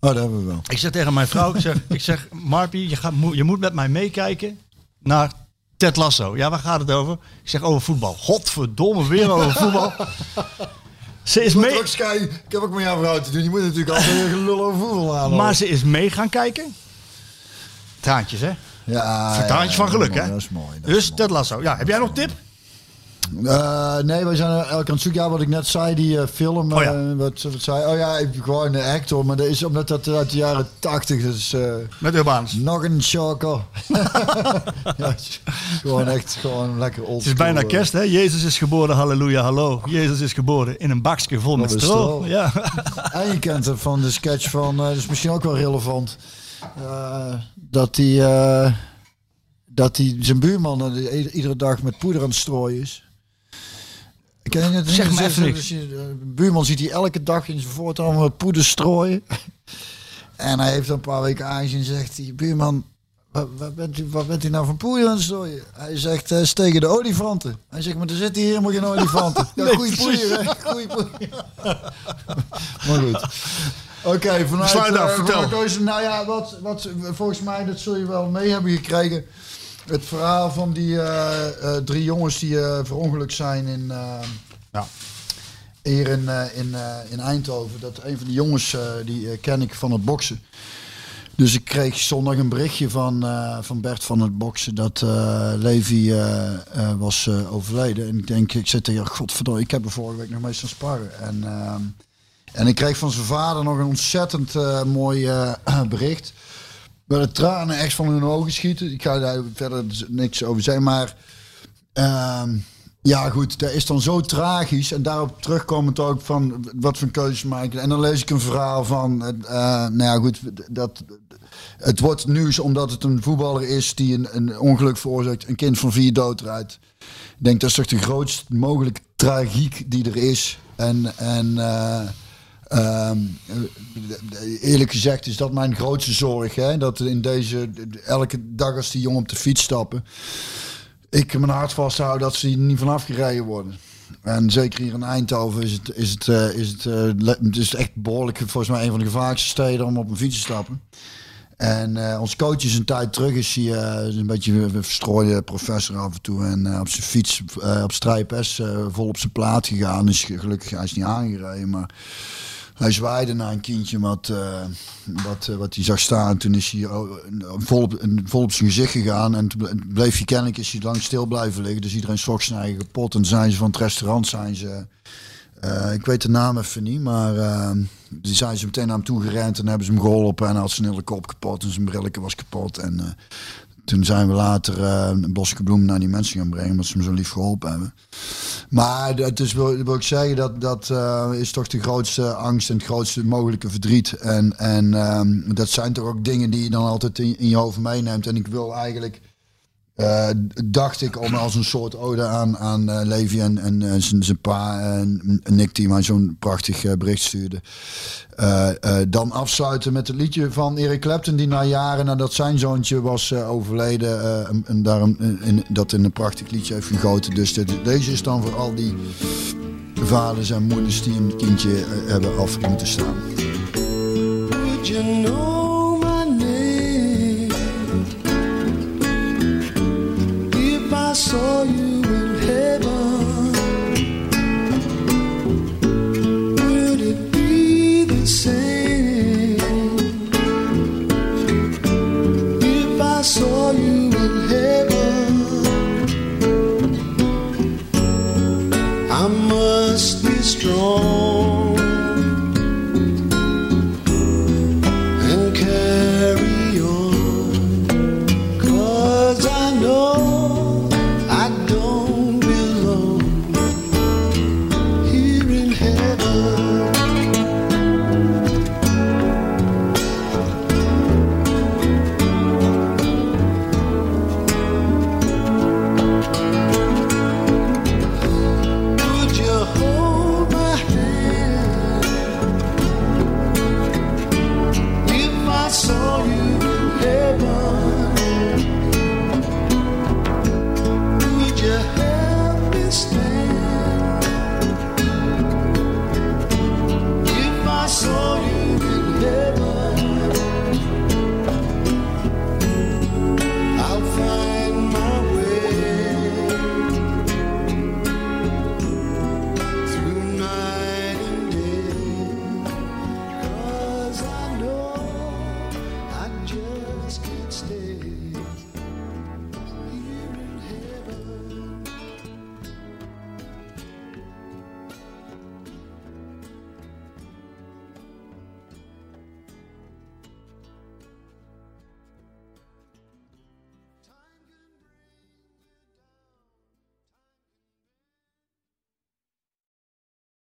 Oh, daar hebben we wel. Ik zeg tegen mijn vrouw, ik zeg, ik zeg Marpie, je, gaat, moet- je moet met mij meekijken naar Ted Lasso. Ja, waar gaat het over? Ik zeg over voetbal. Godverdomme, weer over voetbal. Ze is mee, ik heb ook met jouw vrouw te doen. Je moet natuurlijk altijd weer gelul over voetbal aan. maar ze is mee gaan kijken. Traantjes, hè? ja, Traantjes van geluk, hè? Dat is mooi. dat Dus is Ted Lasso. Ja, heb jij nog tip? Eh, nee, wij zijn elke aan het zoeken. Ja, wat ik net zei, die eh, film. Oh ja. eh, wat, wat zei. Oh ja, ik, gewoon een actor. Maar dat is omdat dat uit de jaren 80 is. eh, Met Urbanus. nog een shocker. ja, gewoon echt gewoon lekker old Het is bijna eh. kerst, hè? Jezus is geboren, halleluja, hallo. Jezus is geboren in een bakje vol met stro. stro. Ja. En je kent het van de sketch van, eh, dat is misschien ook wel relevant, eh, dat hij eh, dat hij zijn buurman eh, iedere dag met poeder aan het strooien is. Ken je het niet? Zeg even niks. eh, buurman ziet hij elke dag in zijn voortuin poeder strooien. en hij heeft een paar weken aangezien en zegt hij, buurman, wat, wat, bent u, wat bent u nou van poeder aan het strooien? Hij zegt, eh steken de olifanten. Hij zegt, maar er zitten hier helemaal geen olifanten. Ja, Nee, goeie poeier, hè? Goeie poeier. Maar goed. Oké, vanuit... Sluit af, eh, vertel. Keuze- nou ja, wat, wat volgens mij, dat zul je wel mee hebben gekregen. Het verhaal van die eh, eh, drie jongens die eh verongelukt zijn in... Ja. Hier in, in, in Eindhoven. Dat een van die jongens, die ken ik van het boksen. Dus ik kreeg zondag een berichtje van, van Bert van het boksen dat Levi was overleden. En ik denk, ik zit tegen, godverdomme, ik heb er vorige week nog mee staan sparren. En, ehm, en ik kreeg van zijn vader nog een ontzettend mooi bericht. Waar de tranen echt van hun ogen schieten. Ik ga daar verder niks over zeggen, maar... ehm, ja, goed, dat is dan zo tragisch. En daarop terugkomend ook van wat voor keuzes maken. En dan lees ik een verhaal van, eh, nou ja, goed, dat het wordt nieuws omdat het een voetballer is die een, een ongeluk veroorzaakt, een kind van vier doodrijdt. Ik denk dat is toch de grootst mogelijke tragiek die er is. En, en eh, ehm, eh, eerlijk gezegd is dat mijn grootste zorg. Hè? Dat in deze, elke dag als die jongen op de fiets stappen, ik mijn hart vasthoud dat ze hier niet vanaf gereden worden. En zeker hier in Eindhoven is het, is het, eh, is het, eh, echt behoorlijk, volgens mij een van de gevaarlijkste steden om op een fiets te stappen. En eh, ons coach is een tijd terug, is hij een beetje een verstrooide professor af en toe. En op zijn fiets, op strijpes, vol op zijn plaat gegaan. Is gelukkig, hij is niet aangereden, maar hij zwaaide naar een kindje wat, eh, wat, eh, wat hij zag staan. Toen is hij oh, vol op, zijn gezicht gegaan. En toen ble- bleef hij kennelijk is hij lang stil blijven liggen. Dus iedereen schrok zijn eigen kapot. En zijn ze van het restaurant zijn ze... eh, ik weet de naam even niet, maar eh, die zijn ze meteen naar hem toe gerend en hebben ze hem geholpen. En had zijn hele kop kapot en zijn brilletje was kapot. En toen zijn we later eh, een bosje bloem naar die mensen gaan brengen, omdat ze hem zo lief geholpen hebben. Maar dat is, wil, wil ik zeggen, dat, dat eh, is toch de grootste angst en het grootste mogelijke verdriet. En, en ehm, dat zijn toch ook dingen die je dan altijd in, in je hoofd meeneemt. En ik wil eigenlijk, eh, dacht ik, om als een soort ode aan, aan eh, Levi en, en eh, zijn pa en Nick, die mij zo'n prachtig bericht stuurde. Dan afsluiten met het liedje van Eric Clapton, die na jaren nadat zijn zoontje was overleden, en, en daarom in, dat in een prachtig liedje heeft gegoten. Dus dit- deze is dan voor al die vaders en moeders die een kindje hebben af moeten staan.